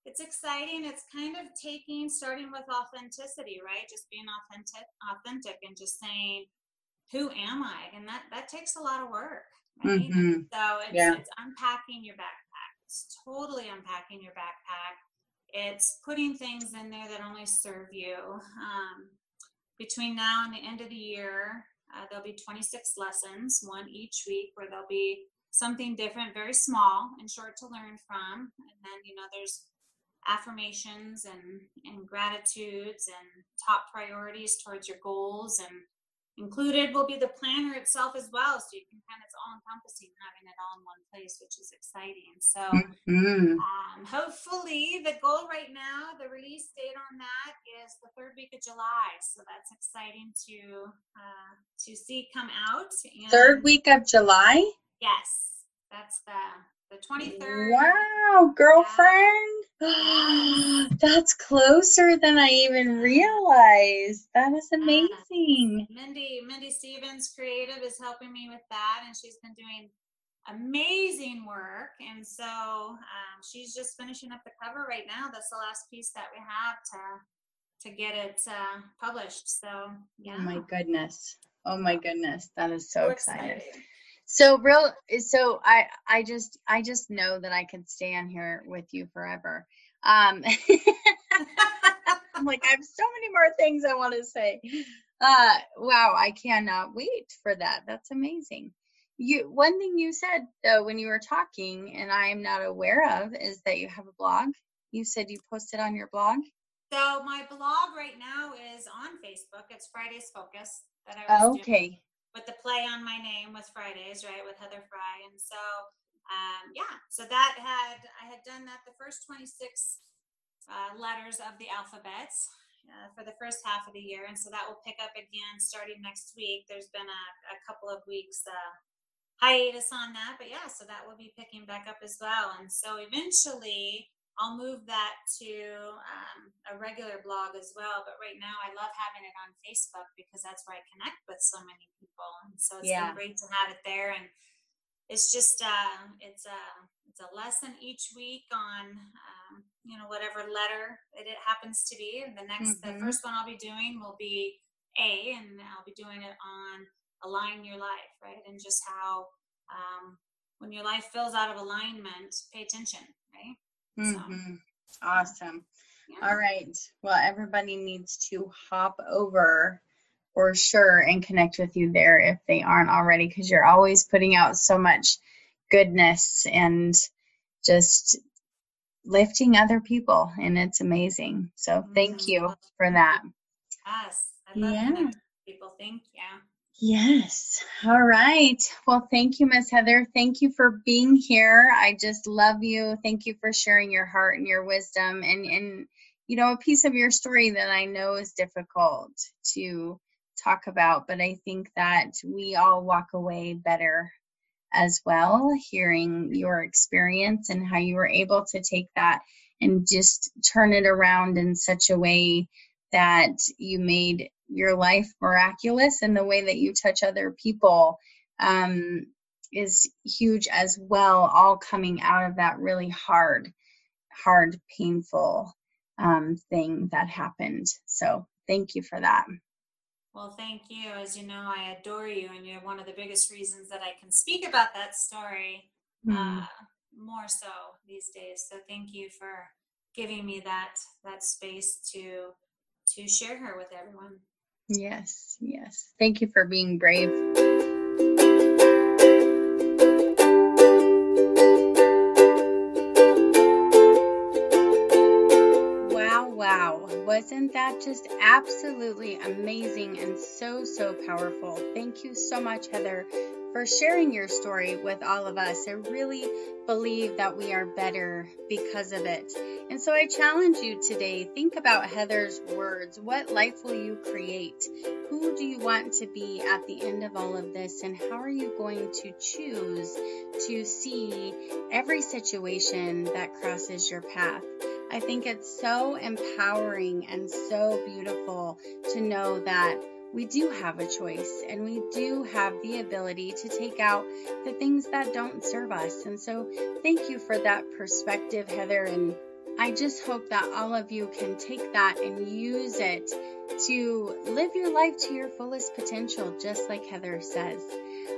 it's exciting. It's kind of taking, starting with authenticity, right? Just being authentic, authentic, and just saying, "Who am I?" And that that takes a lot of work. Right? Mm-hmm. So it's, yeah. it's unpacking your backpack. It's totally unpacking your backpack. It's putting things in there that only serve you. Um, between now and the end of the year, uh, there'll be 26 lessons, one each week, where there'll be something different, very small and short to learn from. And then, you know, there's affirmations and, and gratitudes and top priorities towards your goals and included will be the planner itself as well so you can kind of it's all encompassing having it all in one place which is exciting so mm-hmm. um, hopefully the goal right now the release date on that is the third week of july so that's exciting to uh, to see come out and third week of july yes that's the the 23rd. Wow, girlfriend. Yeah. That's closer than I even realized. That is amazing. Mindy Mindy Stevens Creative is helping me with that and she's been doing amazing work and so um, she's just finishing up the cover right now that's the last piece that we have to to get it uh, published so yeah oh my goodness oh my goodness that is so, so exciting so real so i i just i just know that i could stand here with you forever. Um i'm like i have so many more things i want to say. Uh wow i cannot wait for that. That's amazing. You one thing you said though when you were talking and i am not aware of is that you have a blog. You said you posted on your blog? So my blog right now is on facebook. It's fridays focus that i was okay. doing with the play on my name with Fridays, right, with Heather Fry. And so, um, yeah, so that had, I had done that the first 26 uh, letters of the alphabet uh, for the first half of the year. And so that will pick up again starting next week. There's been a, a couple of weeks uh, hiatus on that, but yeah, so that will be picking back up as well. And so eventually, I'll move that to um, a regular blog as well. But right now, I love having it on Facebook because that's where I connect with so many people, and so it's yeah. been great to have it there. And it's just uh, it's a it's a lesson each week on um, you know whatever letter it, it, happens to be. And the next, mm-hmm. the first one I'll be doing will be A, and I'll be doing it on align your life, right? And just how um, when your life feels out of alignment, pay attention, Mm-hmm. Awesome. Yeah. All right. Well, everybody needs to hop over for sure and connect with you there if they aren't already, because you're always putting out so much goodness and just lifting other people, and it's amazing. So, thank mm-hmm. you for that. Yes, I love yeah. people. Thank you. Yes. All right. Well, thank you, Miss Heather. Thank you for being here. I just love you. Thank you for sharing your heart and your wisdom and and you know a piece of your story that I know is difficult to talk about, but I think that we all walk away better as well hearing your experience and how you were able to take that and just turn it around in such a way that you made your life miraculous and the way that you touch other people um, is huge as well all coming out of that really hard hard painful um, thing that happened. So thank you for that. Well thank you. As you know i adore you and you're one of the biggest reasons that i can speak about that story mm. uh, more so these days. So thank you for giving me that that space to to share her with everyone Yes, yes. Thank you for being brave. Wow, wow. Wasn't that just absolutely amazing and so, so powerful? Thank you so much, Heather, for sharing your story with all of us. I really believe that we are better because of it. And so I challenge you today think about Heather's words. What life will you create? Who do you want to be at the end of all of this? And how are you going to choose to see every situation that crosses your path? I think it's so empowering and so beautiful to know that we do have a choice and we do have the ability to take out the things that don't serve us. And so, thank you for that perspective, Heather. And I just hope that all of you can take that and use it to live your life to your fullest potential, just like Heather says.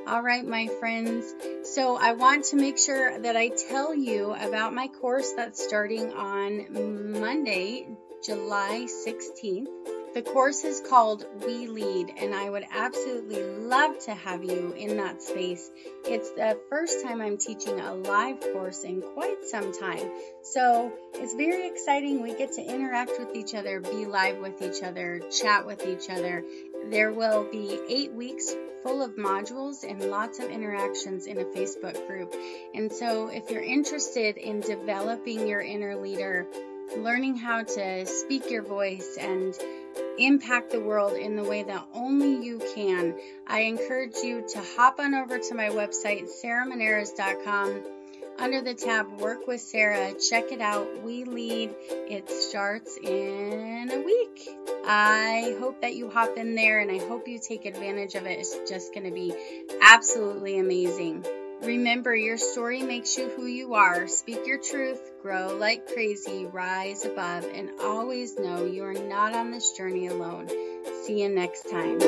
All right, my friends. So I want to make sure that I tell you about my course that's starting on Monday, July 16th. The course is called We Lead, and I would absolutely love to have you in that space. It's the first time I'm teaching a live course in quite some time. So it's very exciting. We get to interact with each other, be live with each other, chat with each other. There will be eight weeks full of modules and lots of interactions in a Facebook group. And so if you're interested in developing your inner leader, learning how to speak your voice and impact the world in the way that only you can, I encourage you to hop on over to my website, sarahmaneras.com. Under the tab Work with Sarah, check it out. We lead. It starts in a week. I hope that you hop in there and I hope you take advantage of it. It's just going to be absolutely amazing. Remember, your story makes you who you are. Speak your truth, grow like crazy, rise above, and always know you are not on this journey alone. See you next time.